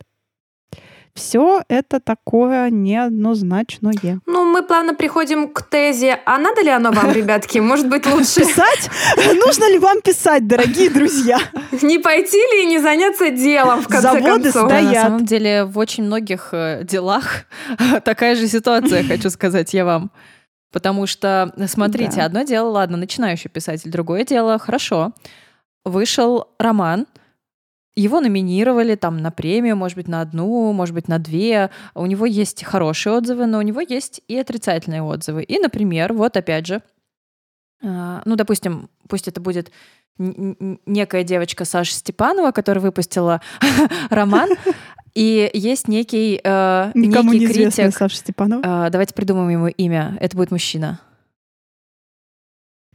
Все это такое неоднозначное. Ну, мы плавно приходим к тезе, а надо ли оно вам, ребятки? Может быть, лучше... Писать? Нужно ли вам писать, дорогие друзья? Не пойти ли и не заняться делом, в конце Заводы концов? стоят. На самом деле, в очень многих э, делах такая же ситуация, хочу сказать я вам. Потому что, смотрите, одно дело, ладно, начинающий писатель, другое дело, хорошо, вышел роман, его номинировали там на премию, может быть, на одну, может быть, на две. У него есть хорошие отзывы, но у него есть и отрицательные отзывы. И, например, вот опять же, а, ну, допустим, пусть это будет некая девочка Саша Степанова, которая выпустила роман, и есть некий, э, Никому некий критик. Саша Степанова. Э, давайте придумаем ему имя. Это будет мужчина.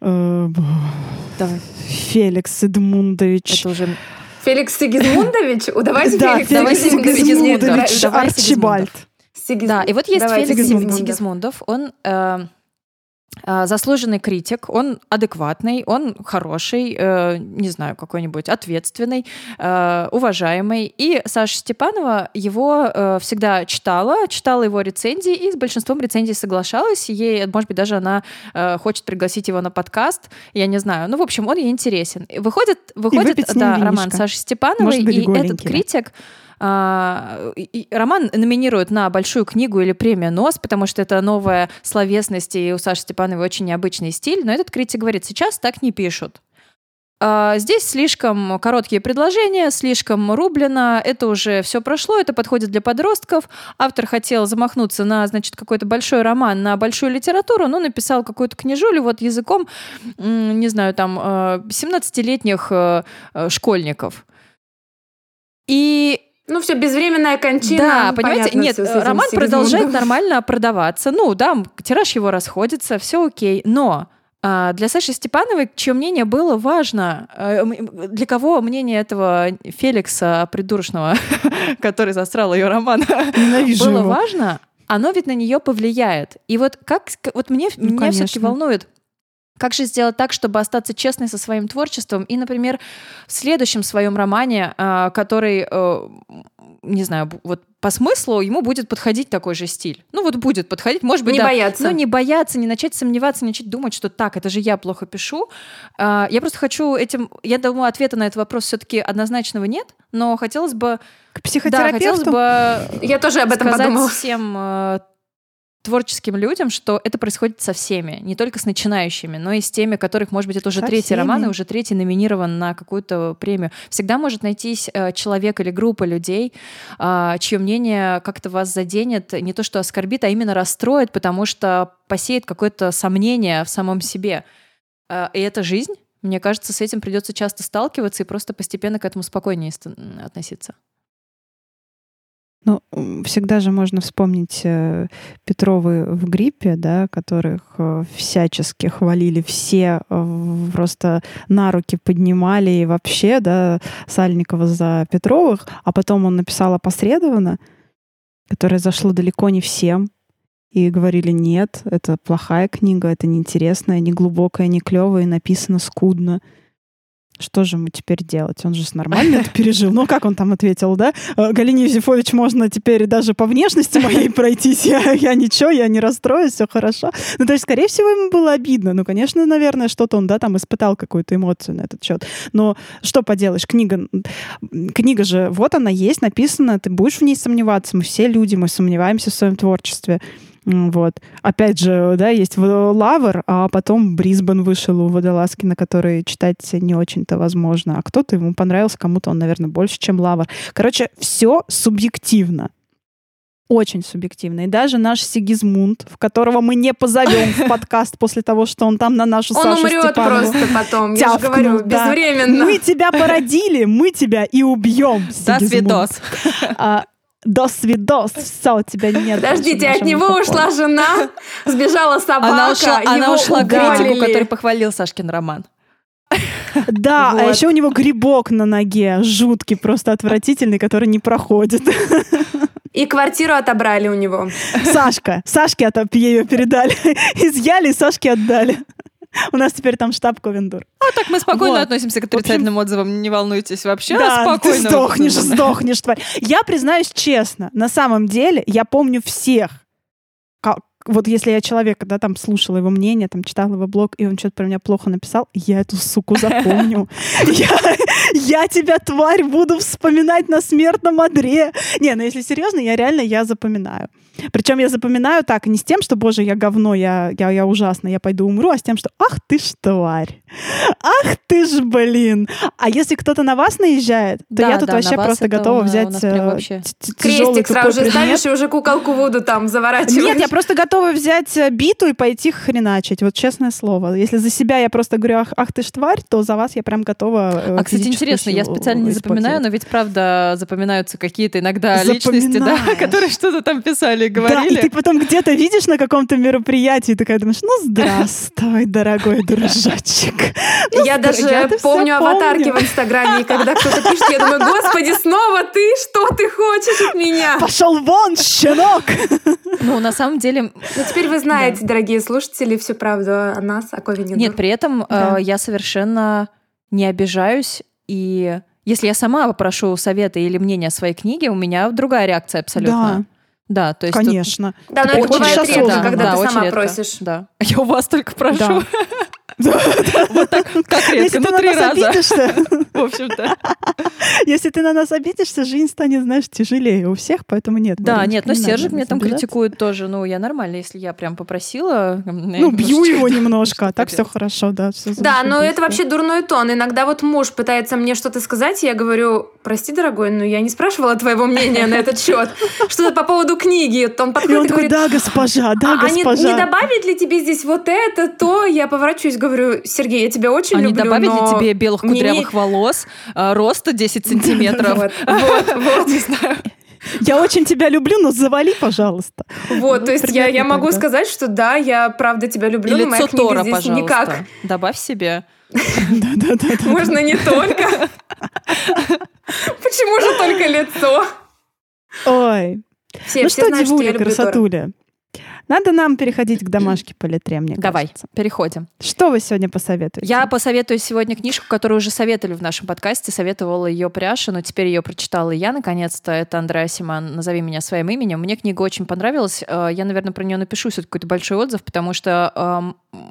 Э, Давай. Феликс Эдмундович. Это уже Феликс Сигизмундович? Давайте да, Феликс Сигизмундович Арчибальд. Да, и вот есть Давайте Феликс Сигизмундов. Сигизмундов. Он э, заслуженный критик, он адекватный, он хороший, э, не знаю, какой-нибудь ответственный, э, уважаемый. И Саша Степанова его э, всегда читала, читала его рецензии и с большинством рецензий соглашалась. Ей, может быть, даже она э, хочет пригласить его на подкаст, я не знаю. Ну, в общем, он ей интересен. Выходит, выходит да, винишко. роман Саши Степановой, и этот голенький, да. А, роман номинируют на большую книгу или премию НОС, потому что это новая словесность, и у Саши Степановой очень необычный стиль. Но этот критик говорит, сейчас так не пишут. А, Здесь слишком короткие предложения, слишком рублено, это уже все прошло, это подходит для подростков. Автор хотел замахнуться на, значит, какой-то большой роман, на большую литературу, но написал какую-то книжулю вот языком, не знаю, там, э, 17-летних э, э, школьников. И Ну все, безвременная кончина. да, понимаете, понятно нет, роман Сигизмундом. продолжает нормально продаваться. Ну, да, тираж его расходится, все окей. Но а, для Саши Степановой, чье мнение было важно, м, для кого мнение этого Феликса придурочного, который засрал ее роман, Ненавижу было его. важно, оно ведь на нее повлияет. И вот как, вот мне, Ну, меня все-таки волнует, как же сделать так, чтобы остаться честной со своим творчеством и, например, в следующем своем романе, а, который, э, не знаю, вот по смыслу ему будет подходить такой же стиль. Ну вот будет подходить, может быть, Не да. бояться. Но не бояться, не начать сомневаться, не начать думать, что так, это же я плохо пишу. А, Я просто хочу этим... Я думаю, ответа на этот вопрос все-таки однозначного нет, но хотелось бы... К Да, хотелось психотерапевту? бы Я тоже об этом сказать подумала. всем э, творческим людям, что это происходит со всеми, не только с начинающими, но и с теми, которых, может быть, это уже Со третий роман, и всеми. уже третий номинирован на какую-то премию. Всегда может найтись э, человек или группа людей, а, чье мнение как-то вас заденет, не то что оскорбит, а именно расстроит, потому что посеет какое-то сомнение в самом себе. А, И это жизнь. Мне кажется, с этим придется часто сталкиваться и просто постепенно к этому спокойнее относиться. Ну, всегда же можно вспомнить э, Петровы в гриппе, да, которых э, всячески хвалили все, э, просто на руки поднимали и вообще, да, Сальникова за Петровых, а потом он написал опосредованно, которое зашло далеко не всем. и говорили, нет, это плохая книга, это неинтересная, не глубокая, не клевая, и написано скудно. Что же ему теперь делать? Он же нормально это пережил. Ну, как он там ответил, да? «Э, Галине Юзефович можно теперь даже по внешности моей пройтись. Я, я ничего, я не расстроюсь, все хорошо. Ну, то есть, скорее всего, ему было обидно. Ну, конечно, наверное, что-то он, да, там испытал какую-то эмоцию на этот счет. Но что поделаешь, книга, книга же, вот она есть, написана, ты будешь в ней сомневаться. Мы все люди, мы сомневаемся в своем творчестве. Вот. Опять же, да, есть в- Лавр, а потом Брисбен вышел у Водолазкина, который читать не очень-то возможно. А кто-то ему понравился, кому-то он, наверное, больше, чем Лавр. Короче, все субъективно. Очень субъективно. И даже наш Сигизмунд, в которого мы не позовем в подкаст после того, что он там на нашу Он Сашу умрет Степанову просто потом, я же тявкнул, говорю, да. безвременно. Мы тебя породили, мы тебя и убьем. Да, Сигизмунд. свидос. А, До свидос. Все, тебя нет. Подождите, от него инфополе. ушла жена, сбежала собака, Она ушла, она его ушла к критику, который похвалил Сашкин роман. Да, а Вот. еще у него грибок на ноге, жуткий, просто отвратительный, который не проходит. И квартиру отобрали у него. Сашка. Сашке это ее передали. Изъяли, Сашке отдали. У нас теперь там штаб Ковендур. А так мы спокойно Вот. относимся к В общем- отрицательным отзывам, не волнуйтесь вообще. Да, спокойно. ты сдохнешь, сдохнешь, тварь. Я признаюсь честно, на самом деле я помню всех. Вот если я человека, да, там слушала его мнение, там читала его блог, и он что-то про меня плохо написал, я эту суку запомню. Я, я тебя, тварь, буду вспоминать на смертном одре. Не, ну если серьезно, я реально, я запоминаю. Причем я запоминаю так, не с тем, что, боже, я говно, я, я, я ужасно, я пойду умру, а с тем, что, ах ты ж тварь, ах ты ж, блин. А если кто-то на вас наезжает, то Да, я тут да, вообще просто готова на- взять прям э, вообще. Крестик сразу же ставишь и уже куколку Вуду там заворачиваешь. Нет, я просто готова взять э, биту и пойти хреначить. Вот честное слово. Если за себя я просто говорю, ах, ах ты ж тварь, то за вас я прям готова э, А, кстати, интересно, я специально не запоминаю, но ведь, правда, запоминаются какие-то иногда личности, да, которые что-то там писали и Да, и говорили. ты потом где-то видишь на каком-то мероприятии, и такая думаешь, ну, здравствуй, дорогой дружочек. Ну, Я даже помню аватарки помню. в Инстаграме, и когда кто-то пишет, я думаю, господи, снова ты? Что ты хочешь от меня? Пошел вон, щенок! Ну, на самом деле, Ну, теперь вы знаете, дорогие слушатели, всю правду о нас, о Ковине. нет, при этом Да. э, я совершенно не обижаюсь, и если я сама попрошу совета или мнения о своей книге, у меня другая реакция абсолютно. Да, то есть тут- Конечно. Да, но это бывает редко, когда да, ты сама редко. просишь. Да. Я у вас только прошу. Да. Вот так, как Если редко, ты ну на три нас раза, обидишься, в общем-то. если ты на нас обидишься, жизнь станет, знаешь, тяжелее у всех, поэтому нет. Да, нет, но Сержик мне там критикует тоже. Ну, я нормально, если я прям попросила. Ну, бью его немножко, а так все хорошо, да. Да, но это вообще дурной тон. Иногда вот муж пытается мне что-то сказать, и я говорю, прости, дорогой, но я не спрашивала твоего мнения на этот счет. Что-то по поводу книги. Он подходит и говорит, да, госпожа, да, а не, госпожа. не добавить ли тебе здесь вот это, то? Я поворачиваюсь, говорю, Сергей, я тебя очень не люблю, добавить ли но тебе белых мне не- кудрявых волос, а, роста 10 сантиметров? Вот, вот. Не знаю. Я очень тебя люблю, но завали, пожалуйста. Вот, Ну, то есть я, я могу так, да. сказать, что да, я правда тебя люблю, И но моя лицо книга Тора, здесь пожалуйста. никак. Добавь себе. Можно не только. Почему же только лицо? Ой. Все, ну все что, знают, что красотуля. Надо нам переходить к домашке по литре, мне Давай, кажется. переходим. Что вы сегодня посоветуете? Я посоветую сегодня книжку, которую уже советовали в нашем подкасте. Советовала ее Пряша, но теперь ее прочитала я, наконец-то. Это Андреа Симан «Назови меня своим именем». Мне книга очень понравилась. Э, Я, наверное, про нее напишу все какой-то большой отзыв, потому что эм,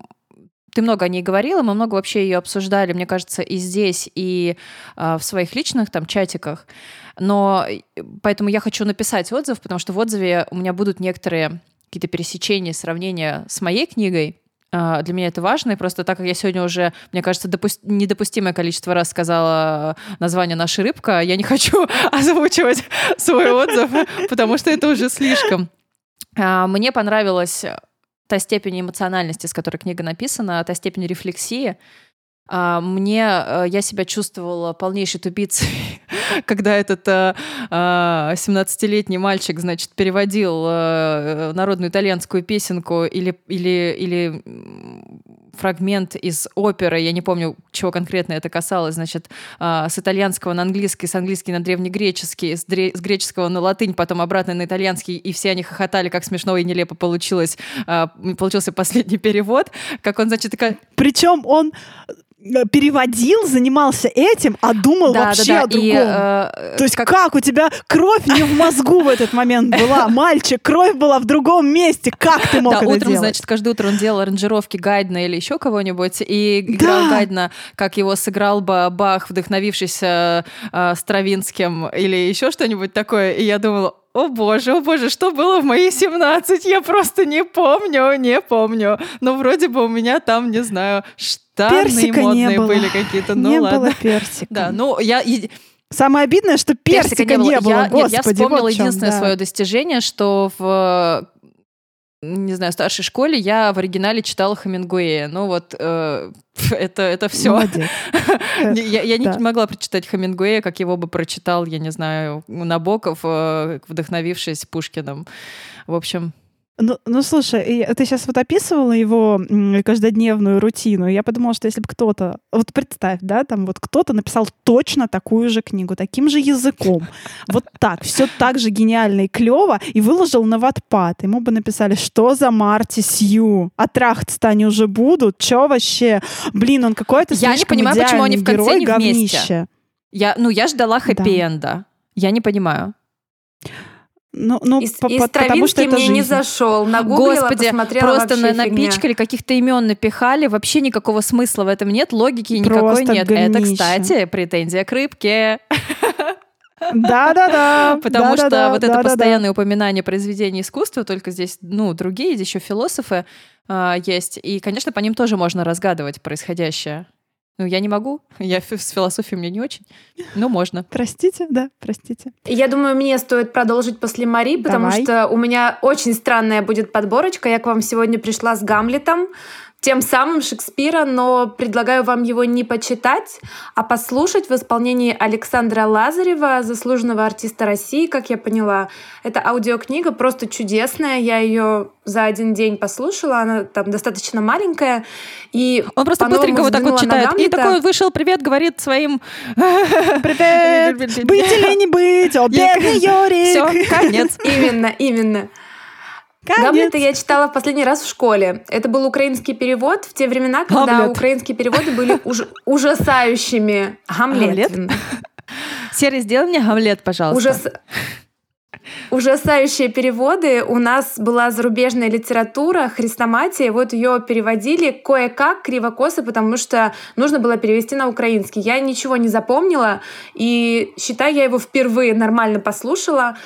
ты много о ней говорила, мы много вообще ее обсуждали, мне кажется, и здесь, и э, в своих личных там чатиках. Но э, поэтому я хочу написать отзыв, потому что в отзыве у меня будут некоторые какие-то пересечения, сравнения с моей книгой. А, Для меня это важно, и просто так как я сегодня уже, мне кажется, допус- недопустимое количество раз сказала название «Наша рыбка», я не хочу озвучивать свой отзыв, потому что это уже слишком. А, Мне понравилась та степень эмоциональности, с которой книга написана, та степень рефлексии. А, Мне, э, я себя чувствовала полнейшей тупицей, когда этот э, э, 17-летний мальчик, значит, переводил э, народную итальянскую песенку или, или, или фрагмент из оперы, я не помню, чего конкретно это касалось, значит, э, с итальянского на английский, с английский на древнегреческий, с, греческого на латынь, потом обратно на итальянский, и все они хохотали, как смешно и нелепо получилось, э, получился последний перевод, как он, значит, такая... Причем он Э, переводил, занимался этим, а думал да, вообще да, да. о другом. И, э, То есть как... как у тебя кровь не в мозгу в этот момент была, мальчик, кровь была в другом месте, как ты мог да, это утром, делать? значит, каждое утро он делал аранжировки Гайдна или еще кого-нибудь, и играл да. Гайдна, как его сыграл бы Бах, вдохновившись э, э, Стравинским или еще что-нибудь такое, и я думала, о боже, о боже, что было в мои 17? Я просто не помню, не помню. Но вроде бы у меня там, не знаю, штаны персика модные не было. были какие-то. Ну не ладно. было персика. Да, ну я... Самое обидное, что персика, персика не было. Не было. Я, Господи, я вспомнила вот единственное да. свое достижение, что в не знаю, старшей школе я в оригинале читала Хамингуэя. Ну вот э, это, это все. я, я не могла прочитать Хамингуэя, как его бы прочитал, я не знаю, Набоков, э, вдохновившись Пушкиным. В общем, ну, ну, слушай, ты сейчас вот описывала его каждодневную рутину. Я подумала, что если бы кто-то, вот представь, да, там вот кто-то написал точно такую же книгу, таким же языком, вот так, все так же гениально и клево, и выложил на ватпад. Ему бы написали, что за Марти Сью? А трахаться они уже будут? Че вообще? Блин, он какой-то Я не понимаю, почему они в конце герой, не вместе. Я, ну, я ждала хэппи-энда. Да. Я не понимаю. Ну, ну, и, по, и потому что это мне жизнь. не зашел. Нагуглила, Господи, посмотрела просто на, напичкали, каких-то имен напихали. Вообще никакого смысла в этом нет, логики никакой просто нет. Гнище. Это, кстати, претензия к рыбке. Да-да-да. Потому да, что да, вот да, это да, постоянное да. упоминание произведений искусства, только здесь, ну, другие, здесь еще философы э, есть. И, конечно, по ним тоже можно разгадывать происходящее. Ну, я не могу. Я с философией мне не очень. Но можно. Простите, да, простите. Я думаю, мне стоит продолжить после Мари, потому Давай. что у меня очень странная будет подборочка. Я к вам сегодня пришла с Гамлетом тем самым Шекспира, но предлагаю вам его не почитать, а послушать в исполнении Александра Лазарева, заслуженного артиста России, как я поняла. Это аудиокнига просто чудесная. Я ее за один день послушала, она там достаточно маленькая. И Он просто быстренько вот так вот читает. И такой вышел, привет, говорит своим... Привет! Быть или не быть? О, бедный Йорик! Все, конец. Именно, именно. Конец. Гамлета я читала в последний раз в школе. Это был украинский перевод в те времена, когда Гамлет. украинские переводы были уж ужасающими. Гамлет. Гамлет? Серый, сделай мне Гамлет, пожалуйста. Ужас... Ужасающие переводы. У нас была зарубежная литература, хрестоматия. Вот ее переводили кое-как, криво-косо, потому что нужно было перевести на украинский. Я ничего не запомнила, и, считай, я его впервые нормально послушала.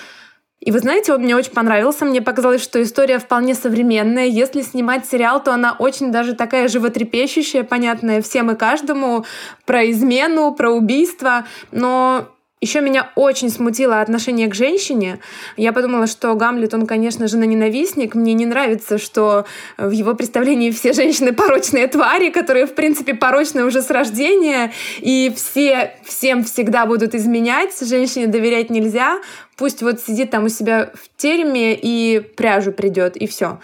И вы знаете, он мне очень понравился. Мне показалось, что история вполне современная. Если снимать сериал, то она очень даже такая животрепещущая, понятная всем и каждому, про измену, про убийство. Но еще меня очень смутило отношение к женщине. Я подумала, что Гамлет, он, конечно же, ненавистник. Мне не нравится, что в его представлении все женщины порочные твари, которые, в принципе, порочны уже с рождения, и все всем всегда будут изменять. Женщине доверять нельзя. Пусть вот сидит там у себя в тереме и пряжу придет, и все.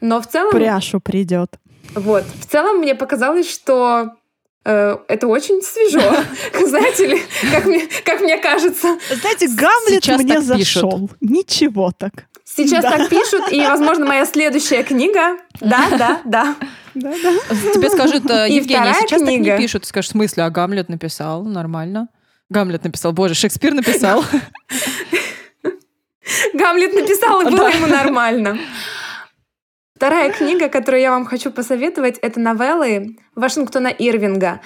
Но в целом... Пряжу придет. Вот. В целом мне показалось, что это очень свежо, знаете ли, как мне, как мне кажется. Знаете, Гамлет Сейчас мне зашел. Ничего так. Сейчас да. так пишут, и, возможно, моя следующая книга. Да, да, да. Да, да. Тебе скажут, э, Евгения, сейчас книга. так не пишут. Ты скажешь, в смысле, а Гамлет написал? Нормально. Гамлет написал. Боже, Шекспир написал. Гамлет написал, и было ему нормально. Вторая книга, которую я вам хочу посоветовать, это новеллы Вашингтона Ирвинга.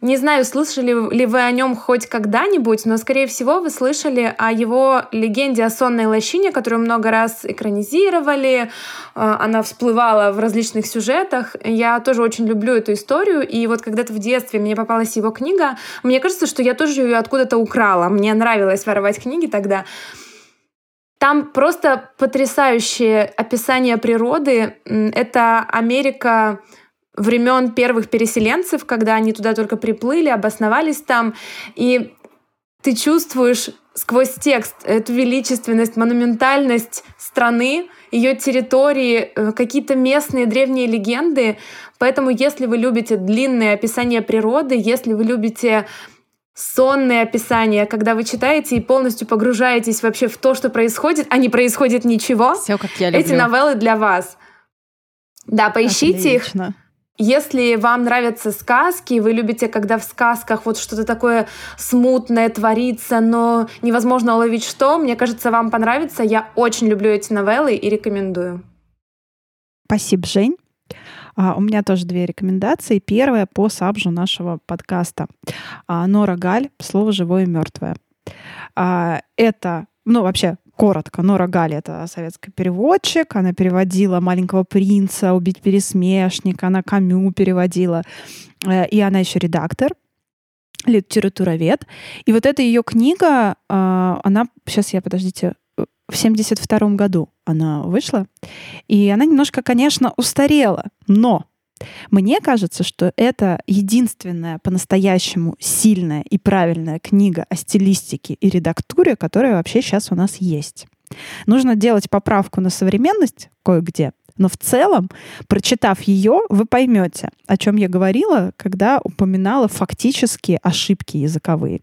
Не знаю, слышали ли вы о нем хоть когда-нибудь, но, скорее всего, вы слышали о его легенде о сонной лощине, которую много раз экранизировали. А, она всплывала в различных сюжетах. Я тоже очень люблю эту историю. И вот когда-то в детстве мне попалась его книга, мне кажется, что я тоже ее откуда-то украла. Мне нравилось воровать книги тогда. Там просто потрясающее описание природы. Это Америка времен первых переселенцев, когда они туда только приплыли, обосновались там. И ты чувствуешь сквозь текст эту величественность, монументальность страны, ее территории, э, какие-то местные древние легенды. Поэтому, если вы любите длинное описание природы, если вы любите сонные описания, когда вы читаете и полностью погружаетесь вообще в то, что происходит, а не происходит ничего. Все, как я люблю. Эти новеллы для вас. Да, поищите Отлично. их. Если вам нравятся сказки, вы любите, когда в сказках вот что-то такое смутное творится, но невозможно уловить что, мне кажется, вам понравится. Я очень люблю эти новеллы и рекомендую. Спасибо, Жень. А, у меня тоже две рекомендации. Первая по сабжу нашего подкаста. А, Нора Галь «Слово живое и мертвое». А, это, ну, вообще, коротко, Нора Галь — это советский переводчик. Она переводила «Маленького принца», «Убить пересмешника», она «Камю» переводила. Э, И она еще редактор литературовед. И вот эта ее книга, а, она, сейчас я, подождите, в 72 году она вышла. И она немножко, конечно, устарела, но мне кажется, что это единственная по-настоящему сильная и правильная книга о стилистике и редактуре, которая вообще сейчас у нас есть. Нужно делать поправку на современность кое-где, но в целом, прочитав ее, вы поймете, о чем я говорила, когда упоминала фактические ошибки языковые.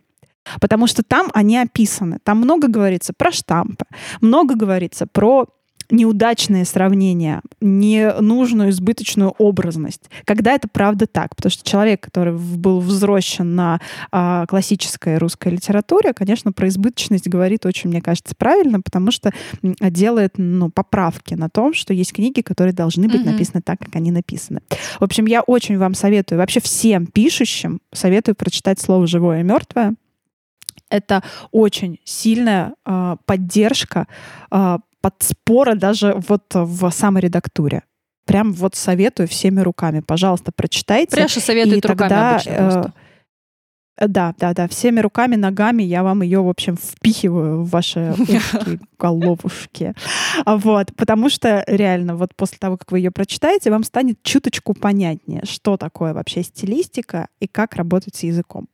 Потому что там они описаны. Там много говорится про штампы, много говорится про неудачные сравнения, ненужную избыточную образность. Когда это правда так? Потому что человек, который был взросшен на а, классической русской литературе, конечно, про избыточность говорит очень, мне кажется, правильно, потому что делает ну, поправки на том, что есть книги, которые должны быть Мгм. написаны так, как они написаны. В общем, я очень вам советую, вообще всем пишущим советую прочитать слово «живое и мертвое». Это очень сильная а, поддержка, а, подспора даже вот в саморедактуре. Прям вот советую всеми руками. Пожалуйста, прочитайте. Пряша советует И руками тогда, обычно просто. э, Да, да, да. Всеми руками, ногами я вам ее, в общем, впихиваю в ваши ушки, головушки. Вот, потому что реально, вот после того, как вы ее прочитаете, вам станет чуточку понятнее, что такое вообще стилистика и как работать с языком.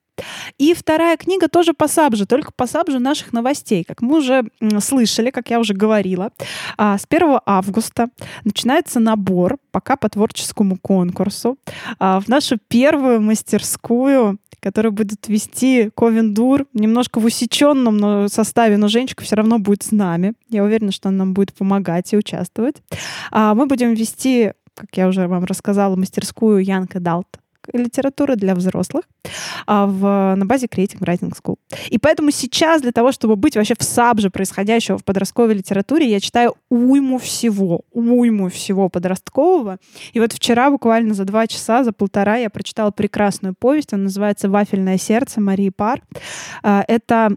И вторая книга тоже по сабжу, только по сабжу наших новостей. Как мы уже слышали, как я уже говорила, а, с 1 августа начинается набор пока по творческому конкурсу а, в нашу первую мастерскую, которую будет вести Ковендур, немножко в усеченном но составе, но Женечка все равно будет с нами. Я уверена, что она нам будет помогать и участвовать. А, Мы будем вести, как я уже вам рассказала, мастерскую Янка Далт литературы для взрослых а, в, на базе Creative Writing School. И поэтому сейчас для того, чтобы быть вообще в сабже происходящего в подростковой литературе, я читаю уйму всего, уйму всего подросткового. И вот вчера буквально за два часа, за полтора я прочитала прекрасную повесть. Она называется «Вафельное сердце» Марии Пар. А, Это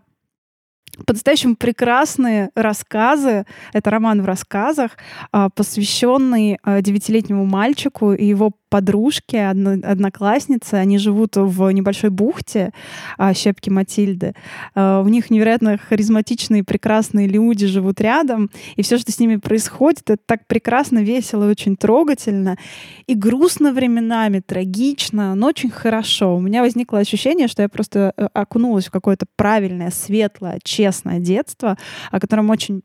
по-настоящему прекрасные рассказы. Это роман в рассказах, а, посвященный девятилетнему мальчику и его подружке, одно- однокласснице. Они живут в небольшой бухте а, Щепки Матильды. А, У них невероятно харизматичные, прекрасные люди живут рядом. И все, что с ними происходит, это так прекрасно, весело очень трогательно. И грустно временами, трагично, но очень хорошо. У меня возникло ощущение, что я просто э, окунулась в какое-то правильное, светлое, честное детство, о котором очень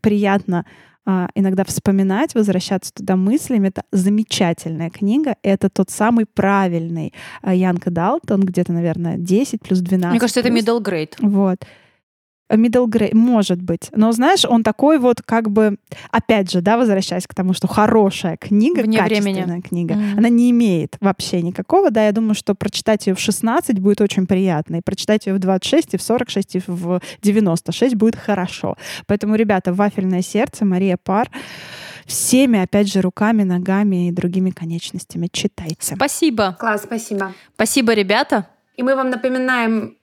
приятно иногда вспоминать, возвращаться туда мыслями. Это замечательная книга. Это тот самый правильный а, Янка Далтон, где-то, наверное, 10 плюс 12. Мне кажется, это плюс. middle grade. Вот. Middle grade, может быть. Но, знаешь, он такой вот как бы, опять же, да, возвращаясь к тому, что хорошая книга, Вне качественная времени. книга, Мгм. она не имеет вообще никакого, да, я думаю, что прочитать ее в 16 будет очень приятно, и прочитать ее в 26, и в 46, и в 96 будет хорошо. Поэтому, ребята, «Вафельное сердце», Мария Пар, всеми, опять же, руками, ногами и другими конечностями читайте. Спасибо. Класс, спасибо. Спасибо, ребята. И мы вам напоминаем,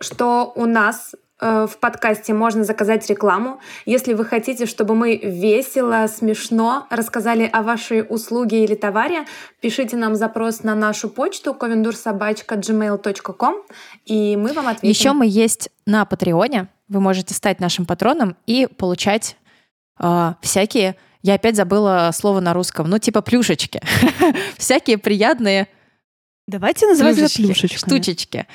что у нас э, в подкасте можно заказать рекламу. Если вы хотите, чтобы мы весело, смешно рассказали о вашей услуге или товаре, пишите нам запрос на нашу почту ковендурсобачка.gmail.com и мы вам ответим. Еще мы есть на Патреоне. Вы можете стать нашим патроном и получать а, всякие. Я опять забыла слово на русском. Ну, типа плюшечки. Всякие приятные Давайте называть это плюшечки, плюшечками. штучечки.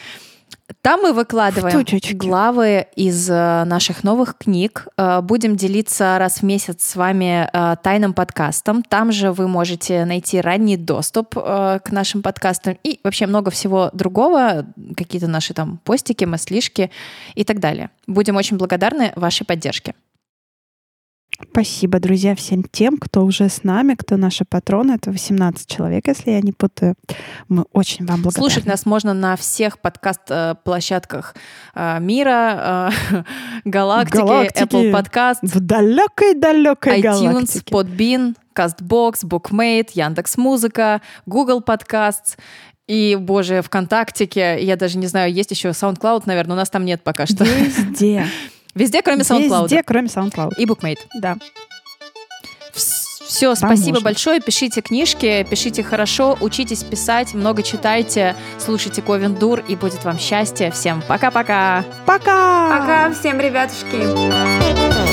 Там мы выкладываем главы из э, наших новых книг. Э, Будем делиться раз в месяц с вами э, тайным подкастом. Там же вы можете найти ранний доступ к нашим подкастам и вообще много всего другого, какие-то наши там постики, маслишки и так далее. Будем очень благодарны вашей поддержке. Спасибо, друзья, всем тем, кто уже с нами, кто наши патроны. Это 18 человек, если я не путаю. Мы очень вам благодарны. Слушать нас можно на всех подкаст-площадках э, мира, э, галактики, Галактики. Apple Podcast, В далекой-далекой iTunes, галактике. Podbean, CastBox, Bookmate, Яндекс Музыка, Google Podcasts и, боже, ВКонтактике. Я даже не знаю, есть еще SoundCloud, наверное, у нас там нет пока что. Везде. Везде, кроме SoundCloud. Везде, кроме SoundCloud. И Bookmate. Да. Все, спасибо можно. большое. Пишите книжки, пишите хорошо, учитесь писать, много читайте, слушайте Ковен Дур, и будет вам счастье. Всем пока-пока! Пока! Пока всем, ребятушки.